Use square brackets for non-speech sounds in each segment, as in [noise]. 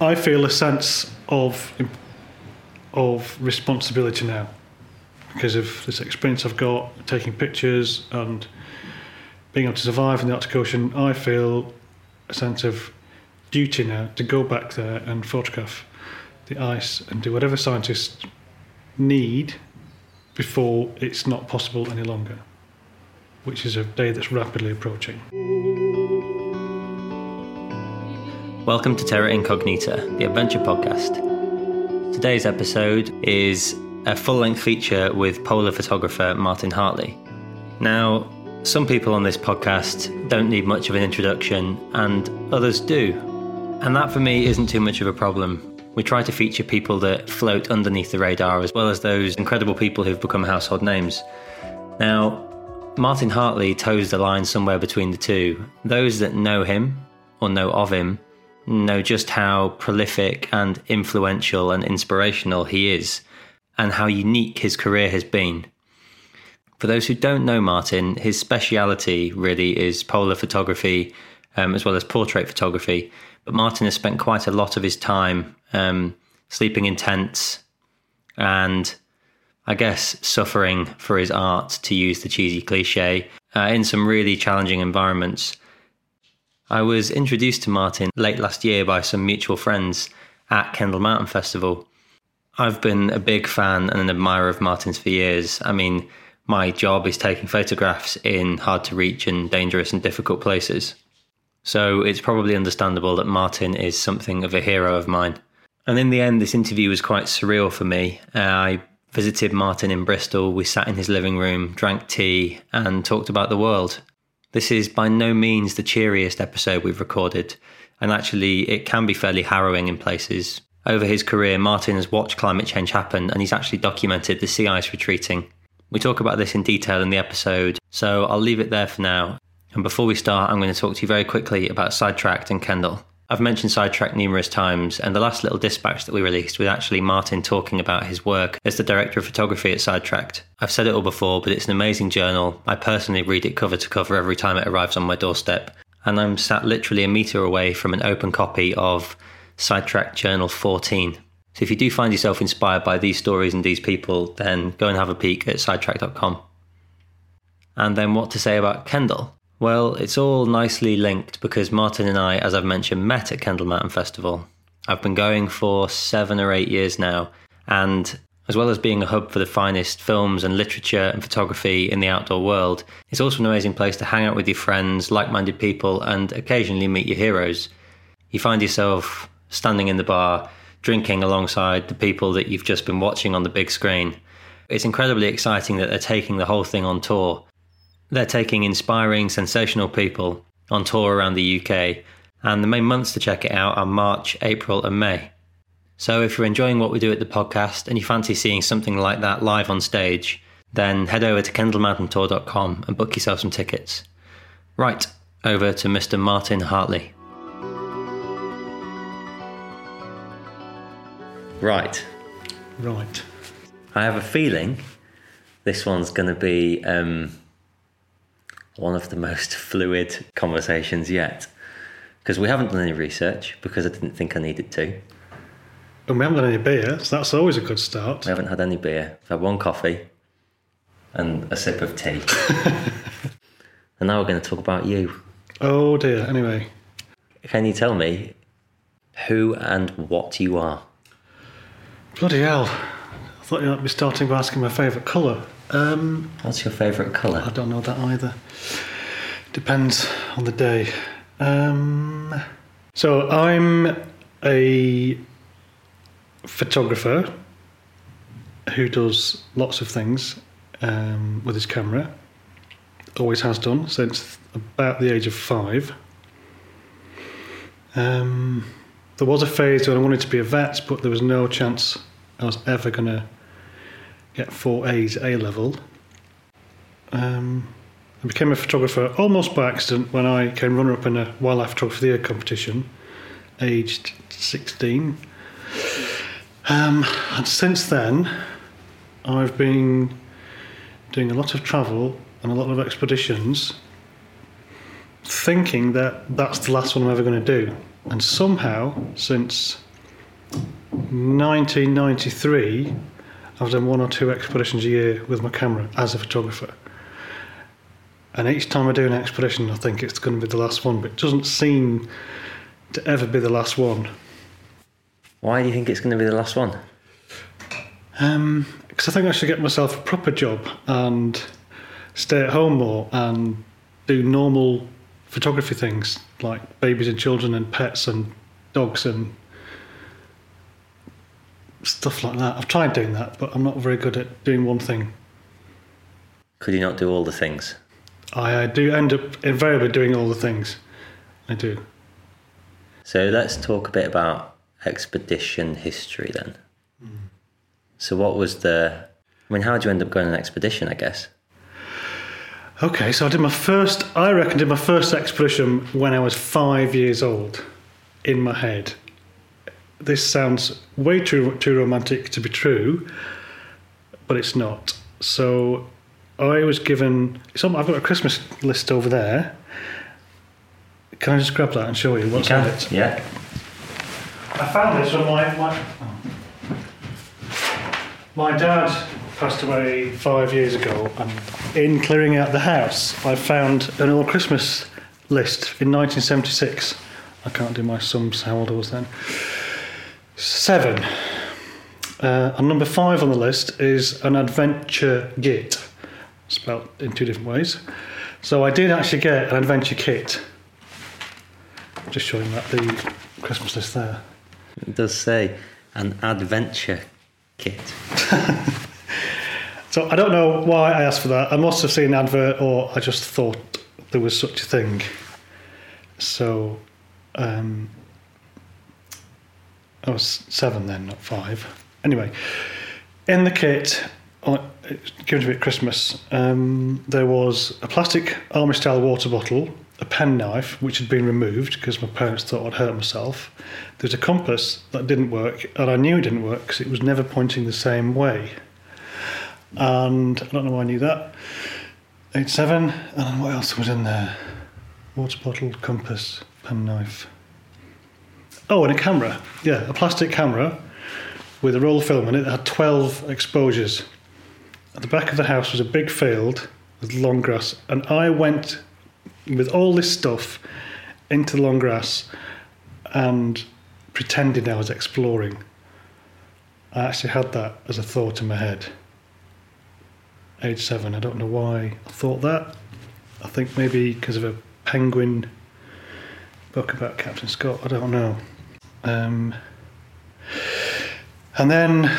I feel a sense of of responsibility now because of this experience I've got taking pictures and being able to survive in the Arctic Ocean. I feel a sense of duty now to go back there and photograph the ice and do whatever scientists need before it's not possible any longer, which is a day that's rapidly approaching. Welcome to Terra Incognita, the adventure podcast. Today's episode is a full length feature with polar photographer Martin Hartley. Now, some people on this podcast don't need much of an introduction, and others do. And that for me isn't too much of a problem. We try to feature people that float underneath the radar as well as those incredible people who've become household names. Now, Martin Hartley toes the line somewhere between the two. Those that know him or know of him know just how prolific and influential and inspirational he is, and how unique his career has been. For those who don't know Martin, his speciality really is polar photography um, as well as portrait photography. But Martin has spent quite a lot of his time um, sleeping in tents and I guess suffering for his art, to use the cheesy cliche, uh, in some really challenging environments. I was introduced to Martin late last year by some mutual friends at Kendal Mountain Festival. I've been a big fan and an admirer of Martin's for years. I mean, my job is taking photographs in hard to reach and dangerous and difficult places. So it's probably understandable that Martin is something of a hero of mine. And in the end, this interview was quite surreal for me. Uh, I visited Martin in Bristol. We sat in his living room, drank tea, and talked about the world. This is by no means the cheeriest episode we've recorded, and actually, it can be fairly harrowing in places. Over his career, Martin has watched climate change happen and he's actually documented the sea ice retreating. We talk about this in detail in the episode, so I'll leave it there for now. And before we start, I'm going to talk to you very quickly about Sidetracked and Kendal. I've mentioned Sidetracked numerous times, and the last little dispatch that we released was actually Martin talking about his work as the director of photography at Sidetracked. I've said it all before, but it's an amazing journal. I personally read it cover to cover every time it arrives on my doorstep, and I'm sat literally a metre away from an open copy of Sidetracked Journal 14. So if you do find yourself inspired by these stories and these people, then go and have a peek at sidetracked.com. And then what to say about Kendal? Well, it's all nicely linked because Martin and I, as I've mentioned, met at Kendal Mountain Festival. I've been going for seven or eight years now, and as well as being a hub for the finest films and literature and photography in the outdoor world, it's also an amazing place to hang out with your friends, like minded people, and occasionally meet your heroes. You find yourself standing in the bar, drinking alongside the people that you've just been watching on the big screen. It's incredibly exciting that they're taking the whole thing on tour they're taking inspiring, sensational people on tour around the UK, and the main months to check it out are March, April, and May. So if you're enjoying what we do at the podcast and you fancy seeing something like that live on stage, then head over to kendalmountaintour.com and book yourself some tickets. Right, over to Mr. Martin Hartley. Right. Right. I have a feeling this one's going to be um, one of the most [laughs] fluid conversations yet. Because we haven't done any research because I didn't think I needed to. And we haven't done any beer, so that's always a good start. We haven't had any beer. We've had one coffee and a sip of tea. [laughs] and now we're going to talk about you. Oh dear, anyway. Can you tell me who and what you are? Bloody hell. I thought you might be starting by asking my favourite colour. Um, What's your favourite colour? I don't know that either. Depends on the day. Um, so I'm a photographer who does lots of things um, with his camera. Always has done since about the age of five. Um, there was a phase when I wanted to be a vet, but there was no chance I was ever going to get four A's A level. Um, I became a photographer almost by accident when I came runner up in a wildlife photography competition, aged 16. Um, and since then, I've been doing a lot of travel and a lot of expeditions, thinking that that's the last one I'm ever going to do. And somehow, since 1993, I've done one or two expeditions a year with my camera as a photographer. And each time I do an expedition, I think it's going to be the last one, but it doesn't seem to ever be the last one. Why do you think it's going to be the last one? Um, because I think I should get myself a proper job and stay at home more and do normal photography things like babies and children and pets and dogs and stuff like that. I've tried doing that, but I'm not very good at doing one thing. Could you not do all the things? I, I do end up invariably doing all the things. I do. So let's talk a bit about expedition history then. So, what was the. I mean, how did you end up going on an expedition, I guess? Okay, so I did my first, I reckon, did my first expedition when I was five years old in my head. This sounds way too, too romantic to be true, but it's not. So I was given, some, I've got a Christmas list over there. Can I just grab that and show you what's on it? Yeah. I found this when my, my, my dad passed away five years ago, and in clearing out the house, I found an old Christmas list in 1976. I can't do my sums, how old I was then. Seven. Uh, and number five on the list is an adventure kit, spelled in two different ways. So I did actually get an adventure kit. Just showing that the Christmas list there. It does say an adventure kit. [laughs] So I don't know why I asked for that. I must have seen an advert, or I just thought there was such a thing. So um, I was seven then, not five. Anyway, in the kit, given to me at Christmas, um, there was a plastic army style water bottle, a pen knife, which had been removed because my parents thought I'd hurt myself. There's a compass that didn't work, and I knew it didn't work because it was never pointing the same way. And I don't know why I knew that. Eight seven, and what else was in there? Water bottle, compass, pen knife. Oh, and a camera. Yeah, a plastic camera with a roll of film in it that had 12 exposures. At the back of the house was a big field with long grass, and I went with all this stuff into the long grass and pretended I was exploring. I actually had that as a thought in my head. Age seven, I don't know why I thought that. I think maybe because of a penguin book about Captain Scott, I don't know. Um, and then,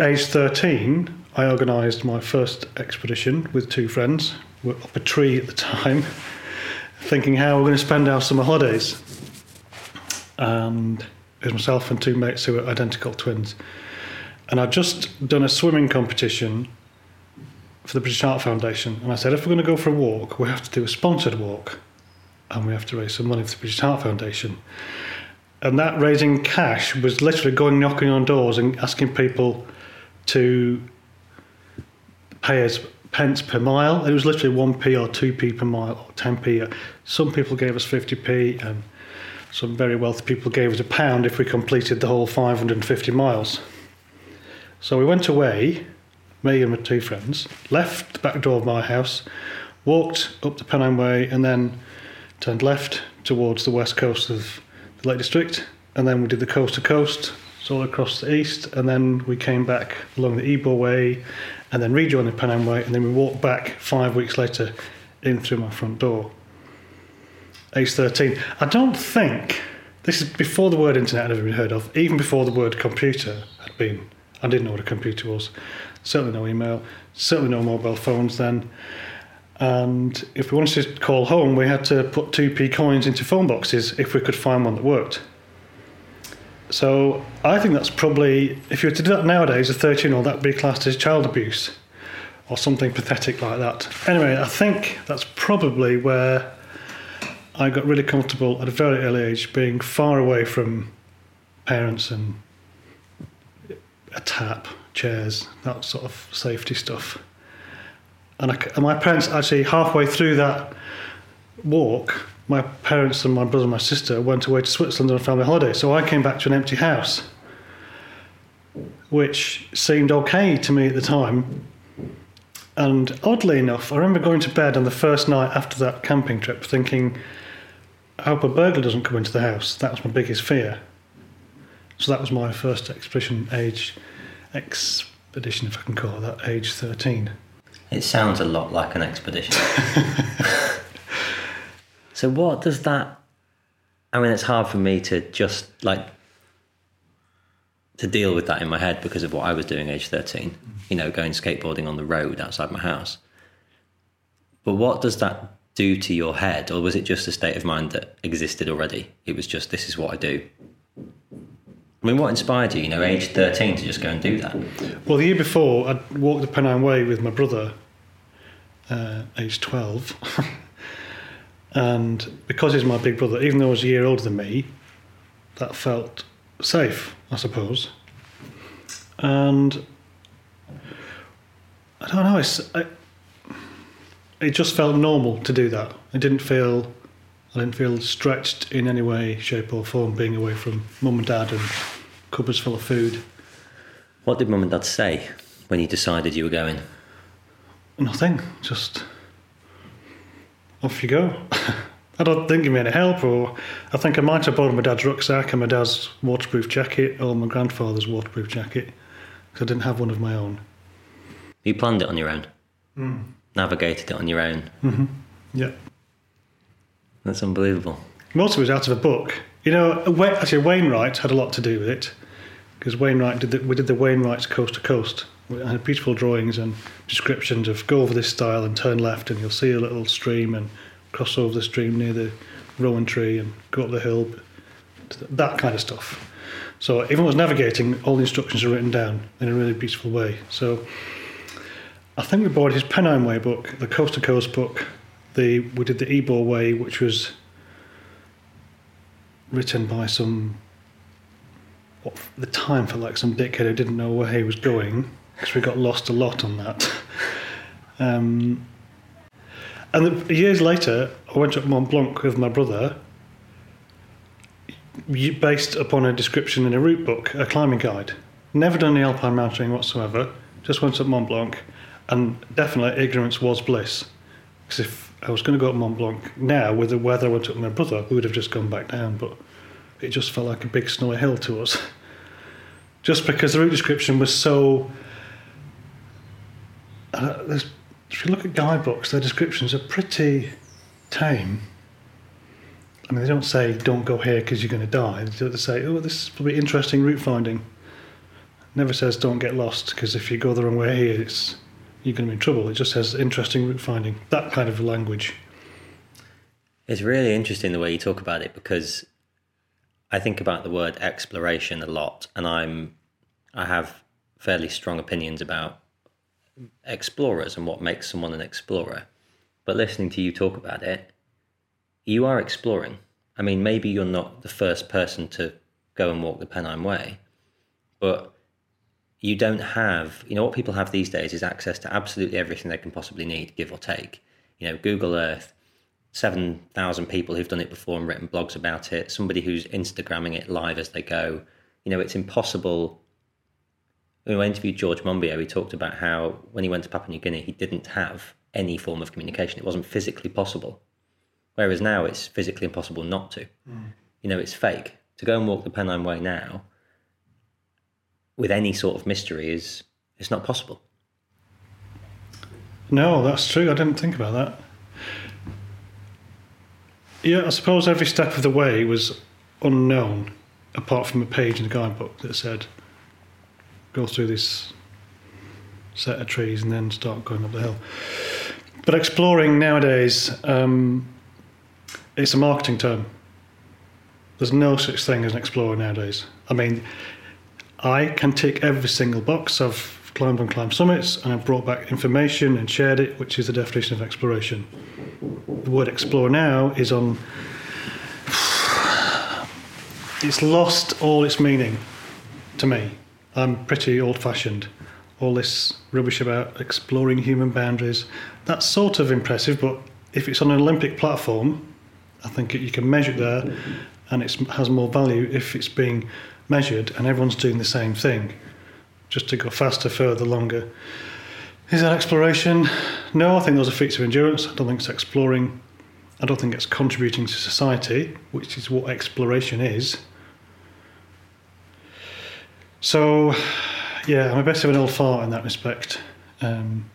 age 13, I organised my first expedition with two friends. We were up a tree at the time, [laughs] thinking how we're going to spend our summer holidays. And it was myself and two mates who were identical twins. And I'd just done a swimming competition for the British Heart Foundation. And I said, if we're going to go for a walk, we have to do a sponsored walk. And we have to raise some money for the British Heart Foundation. And that raising cash was literally going knocking on doors and asking people to pay us pence per mile. It was literally 1p or 2p per mile or 10p. Some people gave us 50p and some very wealthy people gave us a pound if we completed the whole 550 miles. So we went away, me and my two friends, left the back door of my house, walked up the Pennine Way and then turned left towards the west coast of the Lake District, and then we did the coast to coast, so all across the east, and then we came back along the Ebor Way, and then rejoined the Pennine Way, and then we walked back five weeks later in through my front door. Age 13. I don't think, this is before the word internet had ever been heard of, even before the word computer had been, I didn't know what a computer was. Certainly no email, certainly no mobile phones then. And if we wanted to call home, we had to put 2p coins into phone boxes if we could find one that worked. So I think that's probably, if you were to do that nowadays, a 13 year old, that would be classed as child abuse or something pathetic like that. Anyway, I think that's probably where I got really comfortable at a very early age being far away from parents and a tap, chairs, that sort of safety stuff. And, I, and my parents actually halfway through that walk, my parents and my brother and my sister went away to Switzerland on a family holiday. So I came back to an empty house. which seemed okay to me at the time. And oddly enough, I remember going to bed on the first night after that camping trip thinking, I hope a burglar doesn't come into the house. That was my biggest fear. So that was my first expedition age, expedition, if I can call it that, age 13. It sounds a lot like an expedition. [laughs] so, what does that? I mean, it's hard for me to just like to deal with that in my head because of what I was doing age 13, you know, going skateboarding on the road outside my house. But what does that do to your head? Or was it just a state of mind that existed already? It was just, this is what I do. I mean, what inspired you, you know, age 13 to just go and do that? Well, the year before, I'd walked the Pennine Way with my brother, uh, age 12. [laughs] and because he's my big brother, even though he's a year older than me, that felt safe, I suppose. And I don't know, it's, I, it just felt normal to do that. It didn't feel, I didn't feel stretched in any way, shape, or form being away from mum and dad and cupboards full of food. What did mum and dad say when you decided you were going? Nothing, just off you go. [laughs] I don't think give me any help, or I think I might have borrowed my dad's rucksack and my dad's waterproof jacket, or my grandfather's waterproof jacket, because I didn't have one of my own. You planned it on your own, Mm. navigated it on your own. hmm Yeah. That's unbelievable. Most of it was out of a book. You know, actually, Wainwright had a lot to do with it, because Wainwright did the, we did the Wainwright's Coast to Coast. Had beautiful drawings and descriptions of go over this style and turn left, and you'll see a little stream and cross over the stream near the rowan tree and go up the hill, that kind of stuff. So even was navigating, all the instructions are written down in a really beautiful way. So I think we bought his Pennine Way book, the Coast to Coast book. The we did the Ebor Way, which was written by some what the time for like some dickhead who didn't know where he was going because we got lost a lot on that. Um, and years later, I went up Mont Blanc with my brother, based upon a description in a route book, a climbing guide. Never done any alpine mountaineering whatsoever. Just went up Mont Blanc, and definitely ignorance was bliss. Because if I was going to go up Mont Blanc now with the weather I went up with my brother, we would have just gone back down. But it just felt like a big snowy hill to us. just because the route description was so. Uh, there's- if you look at guidebooks, their descriptions are pretty tame. I mean, they don't say "don't go here because you're going to die." They say, "Oh, this is probably interesting route finding." Never says "don't get lost" because if you go the wrong way here, it's you're going to be in trouble. It just says "interesting route finding." That kind of language. It's really interesting the way you talk about it because I think about the word exploration a lot, and I'm I have fairly strong opinions about explorers and what makes someone an explorer. But listening to you talk about it, you are exploring. I mean, maybe you're not the first person to go and walk the Pennine Way, but you don't have, you know, what people have these days is access to absolutely everything they can possibly need, give or take. You know, Google Earth, 7,000 people who've done it before and written blogs about it, somebody who's Instagramming it live as they go. You know, it's impossible. When I interviewed George Monbiot, he talked about how when he went to Papua New Guinea, he didn't have any form of communication. It wasn't physically possible. Whereas now it's physically impossible not to. You know, it's fake. To go and walk the Pennine Way now with any sort of mystery is it's not possible. No, that's true. I didn't think about that. Yeah, I suppose every step of the way was unknown, apart from a page in the guidebook that said, go through this set of trees and then start going up the hill. But exploring nowadays, um, it's a marketing term. There's no such thing as an explorer nowadays. I mean, I can tick every single box. I've climbed and climbed summits and I've brought back information and shared it, which is the definition of exploration. The word explore now is on. [sighs] It's lost all its meaning to me. I'm pretty old fashioned. All this rubbish about exploring human boundaries, that's sort of impressive, but if it's on an Olympic platform, I think you can measure it there and it has more value if it's being measured and everyone's doing the same thing. just to go faster, further, longer. Is that exploration? No, I think those are feats of endurance. I don't think it's exploring. I don't think it's contributing to society, which is what exploration is. So, yeah, I'm a bit of an old fart in that respect. Um,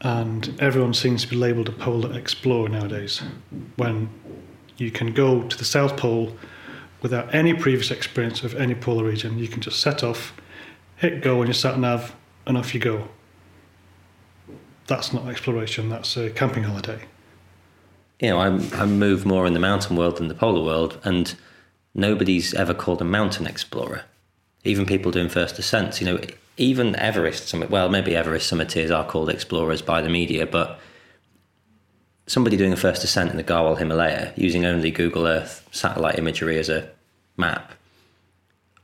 and everyone seems to be labelled a polar explorer nowadays when you can go to the South Pole without any previous experience of any polar region. You can just set off, hit go on your sat nav, and off you go. That's not exploration, that's a camping holiday. You know, I, I move more in the mountain world than the polar world, and nobody's ever called a mountain explorer. Even people doing first ascents, you know, even Everest summit, well, maybe Everest summiteers are called explorers by the media, but somebody doing a first ascent in the Garhwal Himalaya using only Google Earth satellite imagery as a map,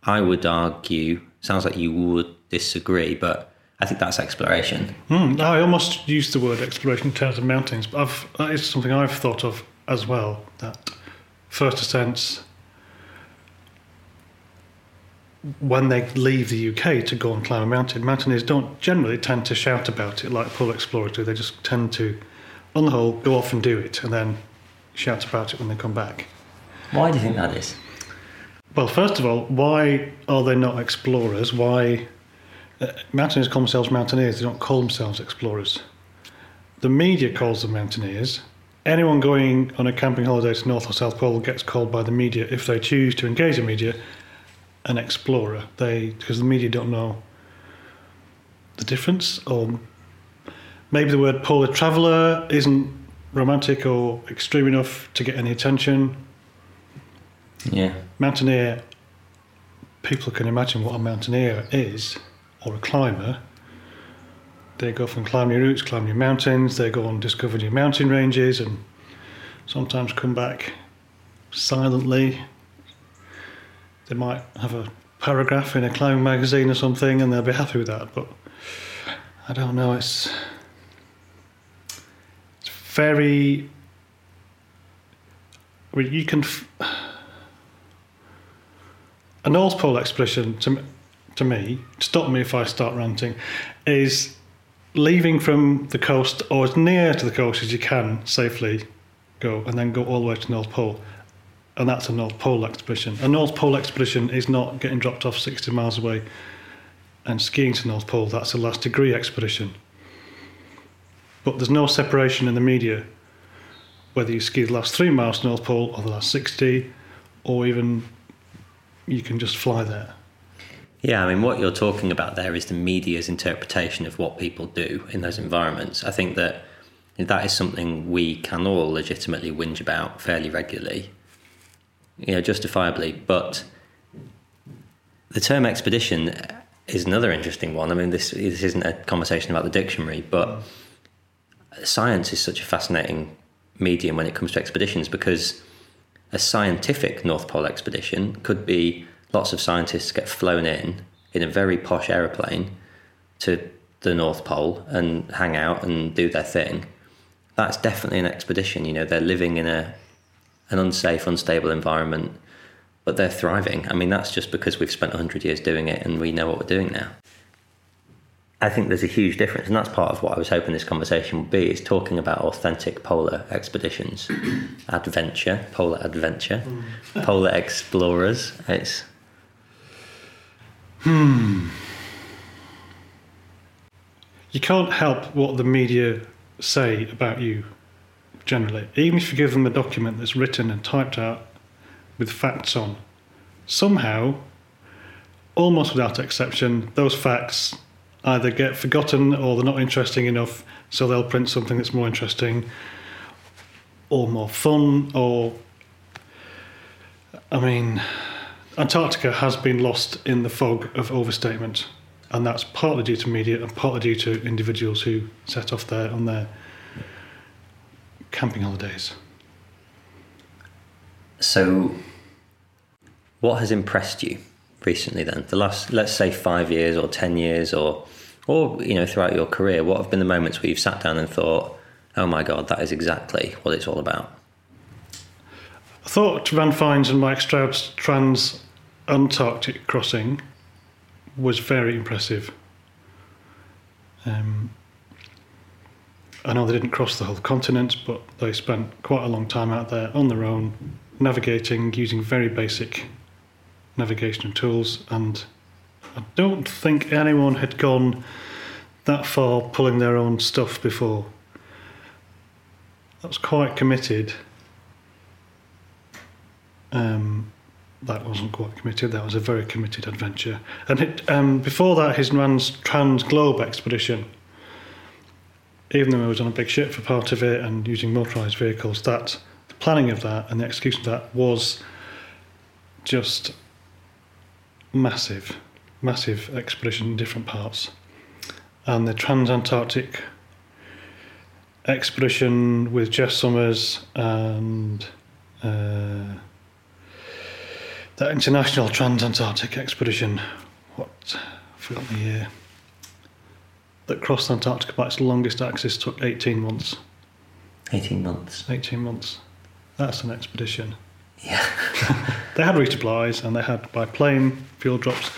I would argue, sounds like you would disagree, but I think that's exploration. Mm, I almost used the word exploration in terms of mountains, but I've, that is something I've thought of as well. That first ascents, when they leave the UK to go and climb a mountain, mountaineers don't generally tend to shout about it like polar explorers do. They just tend to, on the whole, go off and do it and then shout about it when they come back. Why do you think that is? Well, first of all, why are they not explorers? Why uh, mountaineers call themselves mountaineers? They don't call themselves explorers. The media calls them mountaineers. Anyone going on a camping holiday to North or South Pole gets called by the media if they choose to engage the media an explorer. They because the media don't know the difference, or maybe the word polar traveller isn't romantic or extreme enough to get any attention. Yeah. Mountaineer, people can imagine what a mountaineer is, or a climber. They go from climbing routes, climbing mountains, they go and discover new mountain ranges, and sometimes come back silently. They might have a paragraph in a climbing magazine or something, and they'll be happy with that. But I don't know. It's it's very. I mean, you can. A North Pole expedition to, to me, stop me if I start ranting, is leaving from the coast or as near to the coast as you can safely go and then go all the way to North Pole. And that's a North Pole expedition. A North Pole expedition is not getting dropped off 60 miles away and skiing to North Pole. That's a last degree expedition. But there's no separation in the media whether you ski the last three miles to North Pole or the last 60 or even you can just fly there. Yeah, I mean, what you're talking about there is the media's interpretation of what people do in those environments. I think that that is something we can all legitimately whinge about fairly regularly, you know, justifiably. But the term expedition is another interesting one. I mean, this this isn't a conversation about the dictionary, but science is such a fascinating medium when it comes to expeditions because a scientific North Pole expedition could be lots of scientists get flown in in a very posh aeroplane to the North Pole and hang out and do their thing. That's definitely an expedition. You know, they're living in a an unsafe, unstable environment, but they're thriving. I mean, that's just because we've spent 100 years doing it and we know what we're doing now. I think there's a huge difference, and that's part of what I was hoping this conversation would be: is talking about authentic polar expeditions, [clears throat] adventure, polar adventure, mm. polar explorers. It's hmm. You can't help what the media say about you. Generally, even if you give them a document that's written and typed out with facts on, somehow, almost without exception, those facts either get forgotten or they're not interesting enough, so they'll print something that's more interesting or more fun. Or, I mean, Antarctica has been lost in the fog of overstatement, and that's partly due to media and partly due to individuals who set off there on their camping holidays. So, what has impressed you recently then? The last, let's say, five years or 10 years or, or, you know, throughout your career, what have been the moments where you've sat down and thought, oh my God, that is exactly what it's all about? I thought Ran Fiennes and Mike Stroud's Trans Antarctic crossing was very impressive. Um, I know they didn't cross the whole continent, but they spent quite a long time out there on their own, navigating using very basic navigation tools. And I don't think anyone had gone that far pulling their own stuff before. That was quite committed. Um, that wasn't quite committed. That was a very committed adventure. And it, um, before that, his Trans Trans Globe expedition. Even though he was on a big ship for part of it and using motorised vehicles, that the planning of that and the execution of that was just massive, massive expedition in different parts. And the Transantarctic expedition with Geoff Somers and. Uh, the International Transantarctic Expedition, what, I forgot the year, that crossed Antarctica by its longest axis took 18 months. 18 months. 18 months. That's an expedition. Yeah. [laughs] they had resupplies and they had by plane fuel drops,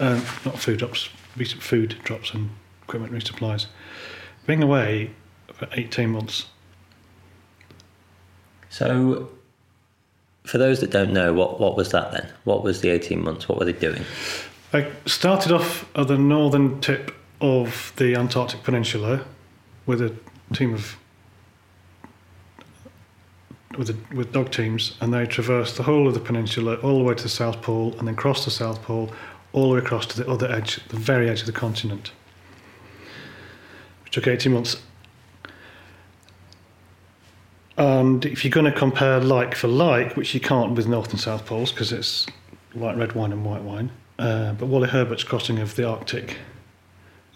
um, not food drops, food drops and equipment resupplies. Being away for 18 months. So for those that don't know, what, what was that then? What was the 18 months? What were they doing? I started off at the northern tip of the Antarctic Peninsula with a team of with a, with dog teams, and they traversed the whole of the peninsula all the way to the South Pole, and then crossed the South Pole all the way across to the other edge, the very edge of the continent, which took 18 months. And if you're going to compare like for like, which you can't with North and South Poles because it's like red wine and white wine, uh, but Wally Herbert's crossing of the Arctic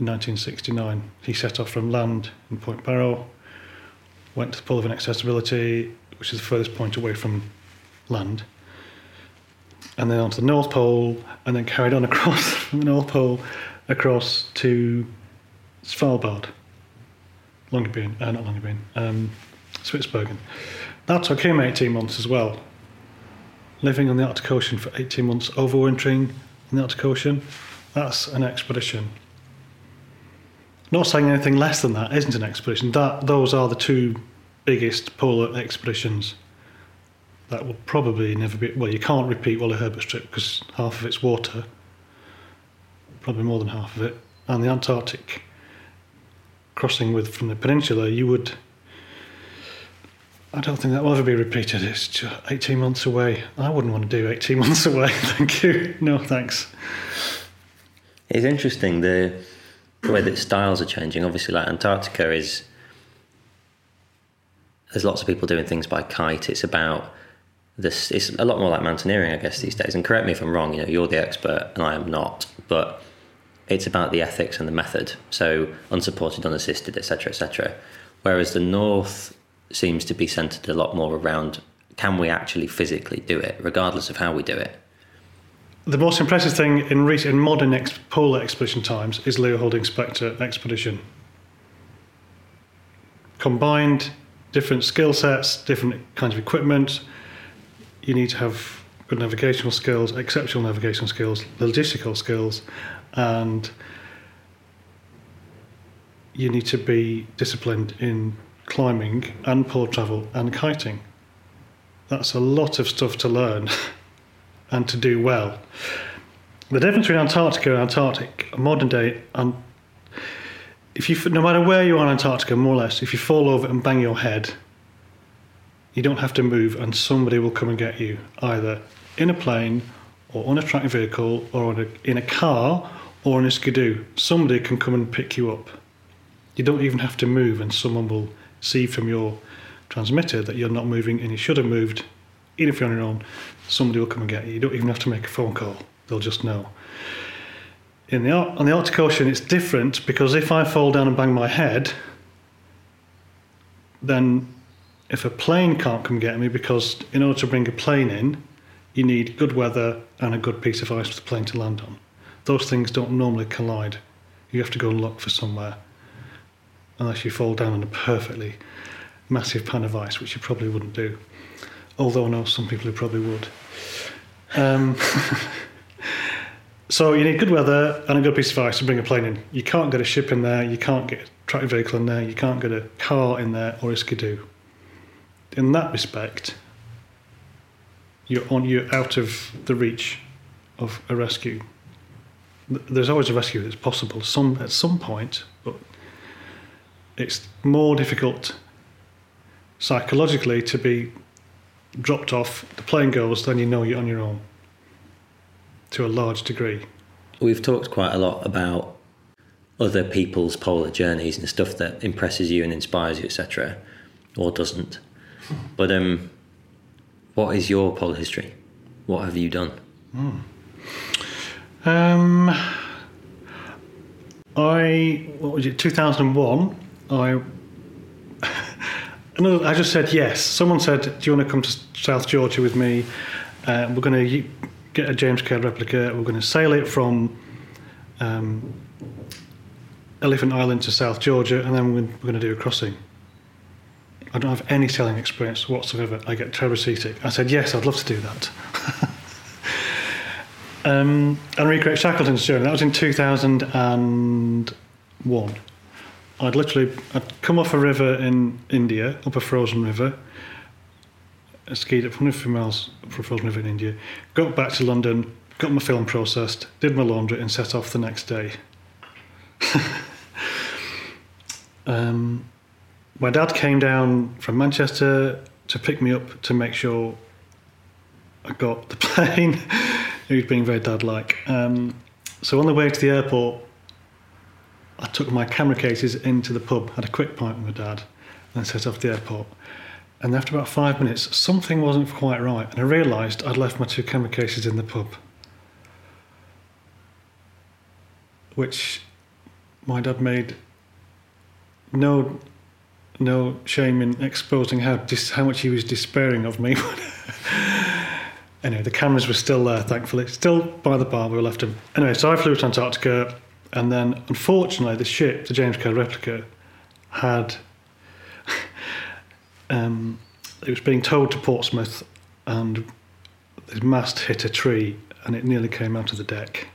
in 1969, he set off from land in Point Barrow, went to the Pole of Inaccessibility, which is the furthest point away from land, and then onto the North Pole, and then carried on [laughs] across from the North Pole across to Svalbard, Longyearbyen, uh, not Longyearbyen, um, Spitsbergen. That took him 18 months as well. Living on the Arctic Ocean for 18 months, overwintering in the Arctic Ocean, that's an expedition. Not saying anything less than that isn't an expedition. That those are the two biggest polar expeditions. That will probably never be. Well, you can't repeat Wally Herbert's trip because half of it's water. Probably more than half of it. And the Antarctic crossing with from the peninsula, you would I don't think that will ever be repeated. It's just 18 months away. I wouldn't want to do 18 [laughs] months away. Thank you. No, thanks. It's interesting the, the way that styles are changing. Obviously, like Antarctica is. There's lots of people doing things by kite. It's about this. It's a lot more like mountaineering, I guess, these days. And correct me if I'm wrong. You know, you're the expert, and I am not. But it's about the ethics and the method. So unsupported, unassisted, etc., etc. Whereas the North seems to be centered a lot more around can we actually physically do it, regardless of how we do it. The most impressive thing in recent in modern ex- polar expedition times is Leo Houlding Spectre expedition. Combined different skill sets, different kinds of equipment. You need to have good navigational skills, exceptional navigational skills, logistical skills, and you need to be disciplined in climbing and polar travel and kiting. That's a lot of stuff to learn [laughs] and to do well. The difference between Antarctica and Antarctic, modern day, and if you, no matter where you are in Antarctica, more or less, if you fall over and bang your head, you don't have to move, and somebody will come and get you, either in a plane or on a tracked vehicle or a, in a car or in a skidoo. Somebody can come and pick you up. You don't even have to move, and someone will see from your transmitter that you're not moving and you should have moved, even if you're on your own, somebody will come and get you. You don't even have to make a phone call, they'll just know. In the, on the Arctic Ocean, it's different because if I fall down and bang my head, then if a plane can't come get me, because in order to bring a plane in, you need good weather and a good piece of ice for the plane to land on. Those things don't normally collide. You have to go and look for somewhere unless you fall down on a perfectly massive pan of ice, which you probably wouldn't do. Although I know some people who probably would. Um, [laughs] So you need good weather and a good piece of ice to bring a plane in. You can't get a ship in there. You can't get a tractor vehicle in there. You can't get a car in there or a skidoo. In that respect, you're on. You're out of the reach of a rescue. There's always a rescue that's possible some at some point, but it's more difficult psychologically to be dropped off. The plane goes, then you know you're on your own to a large degree. We've talked quite a lot about other people's polar journeys and stuff that impresses you and inspires you, etc., or doesn't. But um, what is your polar history? What have you done? Um, I what was it? Two thousand one. I. I just said yes. Someone said, "Do you want to come to South Georgia with me? Uh, we're going to get a James Caird replica. We're going to sail it from um, Elephant Island to South Georgia, and then we're going, to do a crossing." I don't have any sailing experience whatsoever. I get seasick. I said, "Yes, I'd love to do that." [laughs] um, and recreate Shackleton's journey. That was in 2001. I'd literally I'd come off a river in India, up a frozen river. I skied up 150 miles up a frozen river in India. Got back to London, got my film processed, did my laundry, and set off the next day. [laughs] um, my dad came down from Manchester to pick me up to make sure I got the [laughs] plane. he was being very dad-like. Um, so on the way to the airport, I took my camera cases into the pub, had a quick pint with my dad, and set off to the airport. And after about five minutes, something wasn't quite right, and I realised I'd left my two camera cases in the pub. Which my dad made no no shame in exposing how dis- how much he was despairing of me. [laughs] anyway, the cameras were still there, thankfully. Still by the bar, we left them. Anyway, so I flew to Antarctica, and then unfortunately, the ship, the James Caird replica, had. [laughs] um, it was being towed to Portsmouth, and the mast hit a tree, and it nearly came out of the deck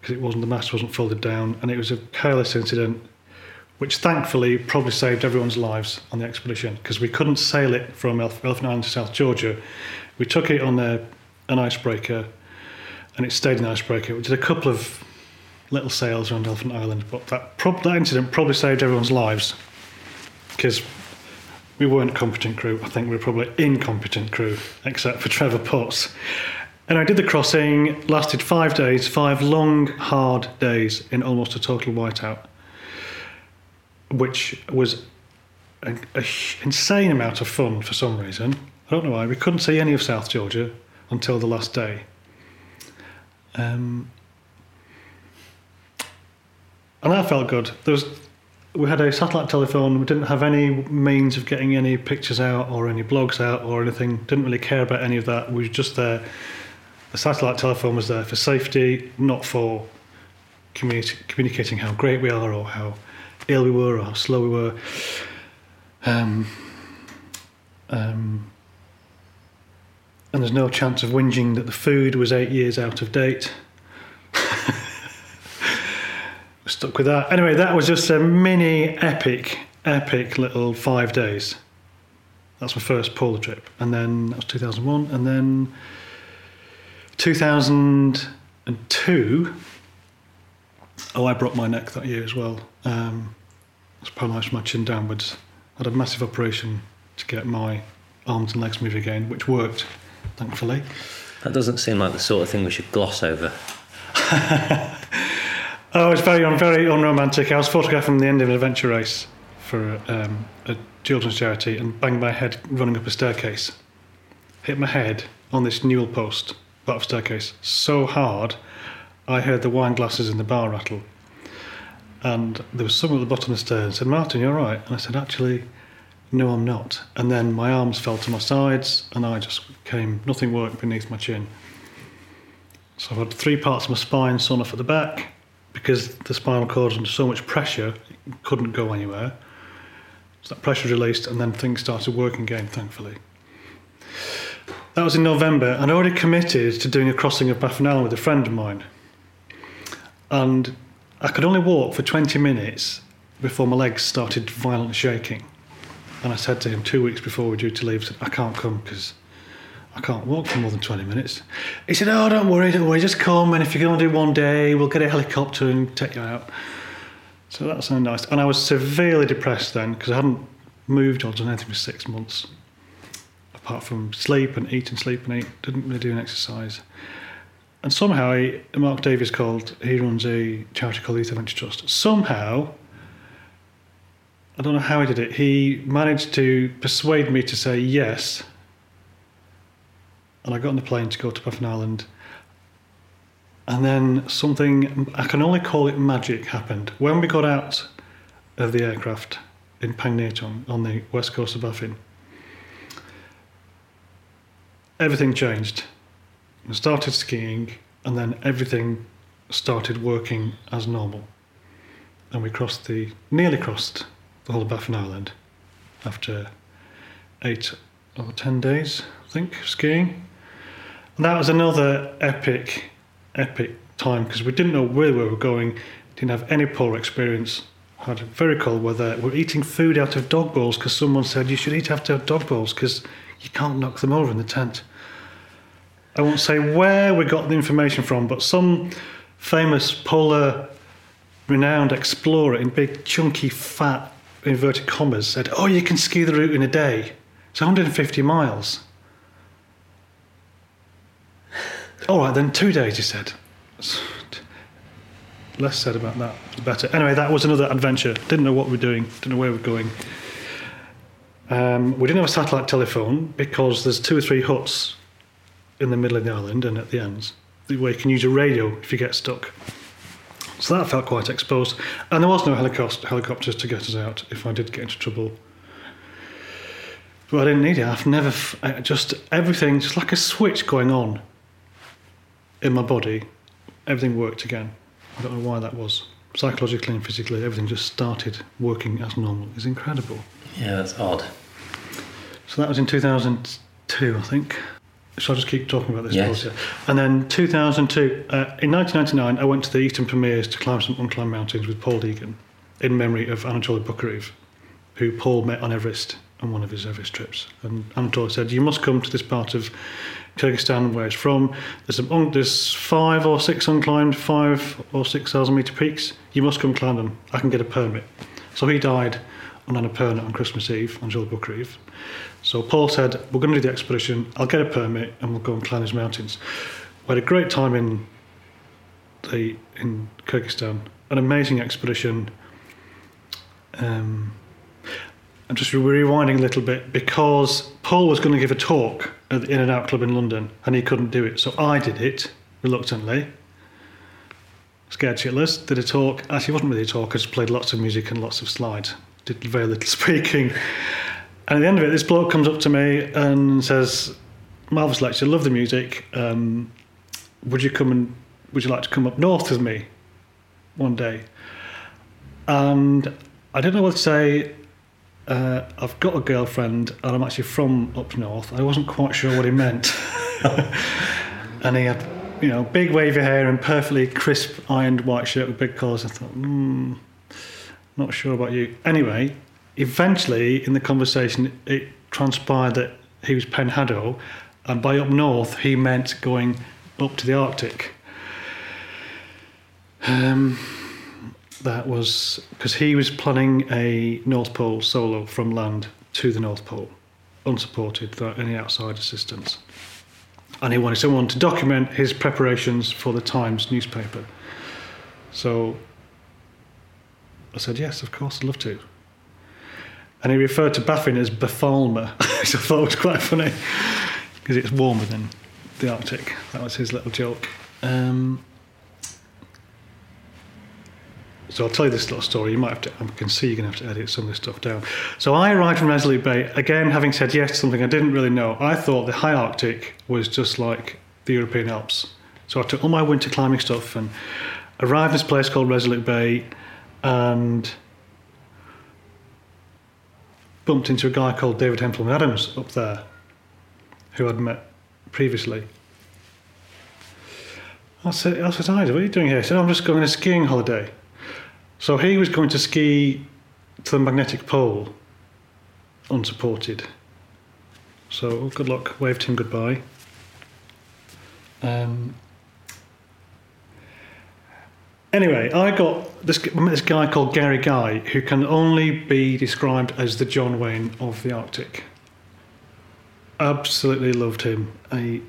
because it wasn't the mast wasn't folded down, and it was a careless incident which thankfully probably saved everyone's lives on the expedition because we couldn't sail it from Elf- Elephant Island to South Georgia. We took it on a, an icebreaker and it stayed in the icebreaker. We did a couple of little sails around Elephant Island, but that, prob- that incident probably saved everyone's lives because we weren't competent crew. I think we were probably incompetent crew, except for Trevor Potts. And I did the crossing, lasted five days, five long, hard days in almost a total whiteout which was an insane amount of fun for some reason. I don't know why. We couldn't see any of South Georgia until the last day. Um, and that felt good. There was, we had a satellite telephone. We didn't have any means of getting any pictures out or any blogs out or anything. Didn't really care about any of that. We were just there. The satellite telephone was there for safety, not for communi- communicating how great we are or how ill we were or how slow we were. Um, um, and there's no chance of whinging that the food was eight years out of date. [laughs] Stuck with that. Anyway, that was just a mini epic, epic little five days. That's my first polar trip. And then that was 2001. And then 2002. Oh, I broke my neck that year as well. Um, I was paralysed from my chin downwards. I had a massive operation to get my arms and legs moving again, which worked, thankfully. That doesn't seem like the sort of thing we should gloss over. [laughs] Oh, it's very, very unromantic. I was photographing the end of an adventure race for um, a children's charity and banged my head running up a staircase. Hit my head on this newel post, bottom staircase, so hard I heard the wine glasses in the bar rattle. And there was someone at the bottom of the stairs and said, Martin, you're right. And I said, actually, no, I'm not. And then my arms fell to my sides and I just came, nothing worked beneath my chin. So I've had three parts of my spine sewn off at the back because the spinal cord was under so much pressure, it couldn't go anywhere. So that pressure was released and then things started working again, thankfully. That was in November and I already committed to doing a crossing of Baffin with a friend of mine. And I could only walk for 20 minutes before my legs started violently shaking. And I said to him two weeks before we were due to leave, I, said, I can't come because I can't walk for more than 20 minutes. He said, Oh, don't worry, don't worry, just come. And if you're going to do one day, we'll get a helicopter and take you out. So that sounded nice. And I was severely depressed then because I hadn't moved or done anything for six months, apart from sleep and eat and sleep and eat. Didn't really do an exercise. And somehow, he, Mark Davies called, he runs a charity called Youth Adventure Trust. Somehow, I don't know how he did it, he managed to persuade me to say yes. And I got on the plane to go to Baffin Island. And then something, I can only call it magic, happened. When we got out of the aircraft in Pangnirtung on the west coast of Baffin, everything changed. I started skiing, and then everything started working as normal. And we crossed the, nearly crossed the whole of Baffin Island after eight or ten days, I think, skiing. That was another epic, epic time because we didn't know where we were going, didn't have any polar experience, had very cold weather. We are eating food out of dog bowls because someone said you should eat out of dog bowls because you can't knock them over in the tent. I won't say where we got the information from, but some famous polar renowned explorer in big, chunky, fat, inverted commas said, Oh, you can ski the route in a day. It's 150 miles. All right, then two days, he said. Less said about that, the better. Anyway, that was another adventure. Didn't know what we were doing, didn't know where we were going. Um, we didn't have a satellite telephone because there's two or three huts in the middle of the island and at the ends, where you can use a radio if you get stuck. So that felt quite exposed. And there was no helicopters to get us out if I did get into trouble. But I didn't need it. I've never, just everything, just like a switch going on in my body, everything worked again. I don't know why that was. Psychologically and physically, everything just started working as normal. It's incredible. Yeah, that's odd. So that was in 2002, I think. So I'll just keep talking about this? Yes. And then 2002, uh, in 1999, I went to the Eastern Pamirs to climb some unclimbed mountains with Paul Deegan in memory of Anatoly Boukreev, who Paul met on Everest on one of his Everest trips. And Anatoly said, You must come to this part of Kyrgyzstan where it's from. There's, there's five or six unclimbed, five or six thousand metre peaks. You must come climb them. I can get a permit. So he died on Annapurna on Christmas Eve, on Anatoly Boukreev. So Paul said, We're going to do the expedition, I'll get a permit and we'll go and climb these mountains. We had a great time in the in Kyrgyzstan, an amazing expedition. Um, I'm just rewinding a little bit because Paul was going to give a talk at the In and Out Club in London and he couldn't do it. So I did it reluctantly. Scared shitless, did a talk. Actually, it wasn't really a talk, I just played lots of music and lots of slides. Did very little [laughs] speaking. And at the end of it, this bloke comes up to me and says, "Marvelous lecture, love the music. Um, would you come and would you like to come up north with me one day?" And I didn't know what to say. Uh, I've got a girlfriend and I'm actually from up north. I wasn't quite sure what he meant. [laughs] and he had, you know, big wavy hair and perfectly crisp ironed white shirt with big collars. I thought, hmm, not sure about you. Anyway, eventually in the conversation, it transpired that he was Pen Hadow, and by up north, he meant going up to the Arctic. Um, that was because he was planning a North Pole solo from land to the North Pole, unsupported without any outside assistance. And he wanted someone to document his preparations for the Times newspaper. So I said, Yes, of course, I'd love to and he referred to Baffin as Bafalma, [laughs] which I thought was quite funny because it's warmer than the Arctic. That was his little joke. Um, so I'll tell you this little story. You might have to, I can see you're going to have to edit some of this stuff down. So I arrived from Resolute Bay, again, having said yes to something I didn't really know. I thought the high Arctic was just like the European Alps. So I took all my winter climbing stuff and arrived in this place called Resolute Bay and bumped into a guy called David Hempleman-Adams up there, who I'd met previously. I said, I said, Ida, what are you doing here? He said, I'm just going on a skiing holiday. So he was going to ski to the magnetic pole unsupported. So good luck, waved him goodbye. Um, anyway, I got this, this guy called Gary Guy who can only be described as the John Wayne of the Arctic. Absolutely loved him. I,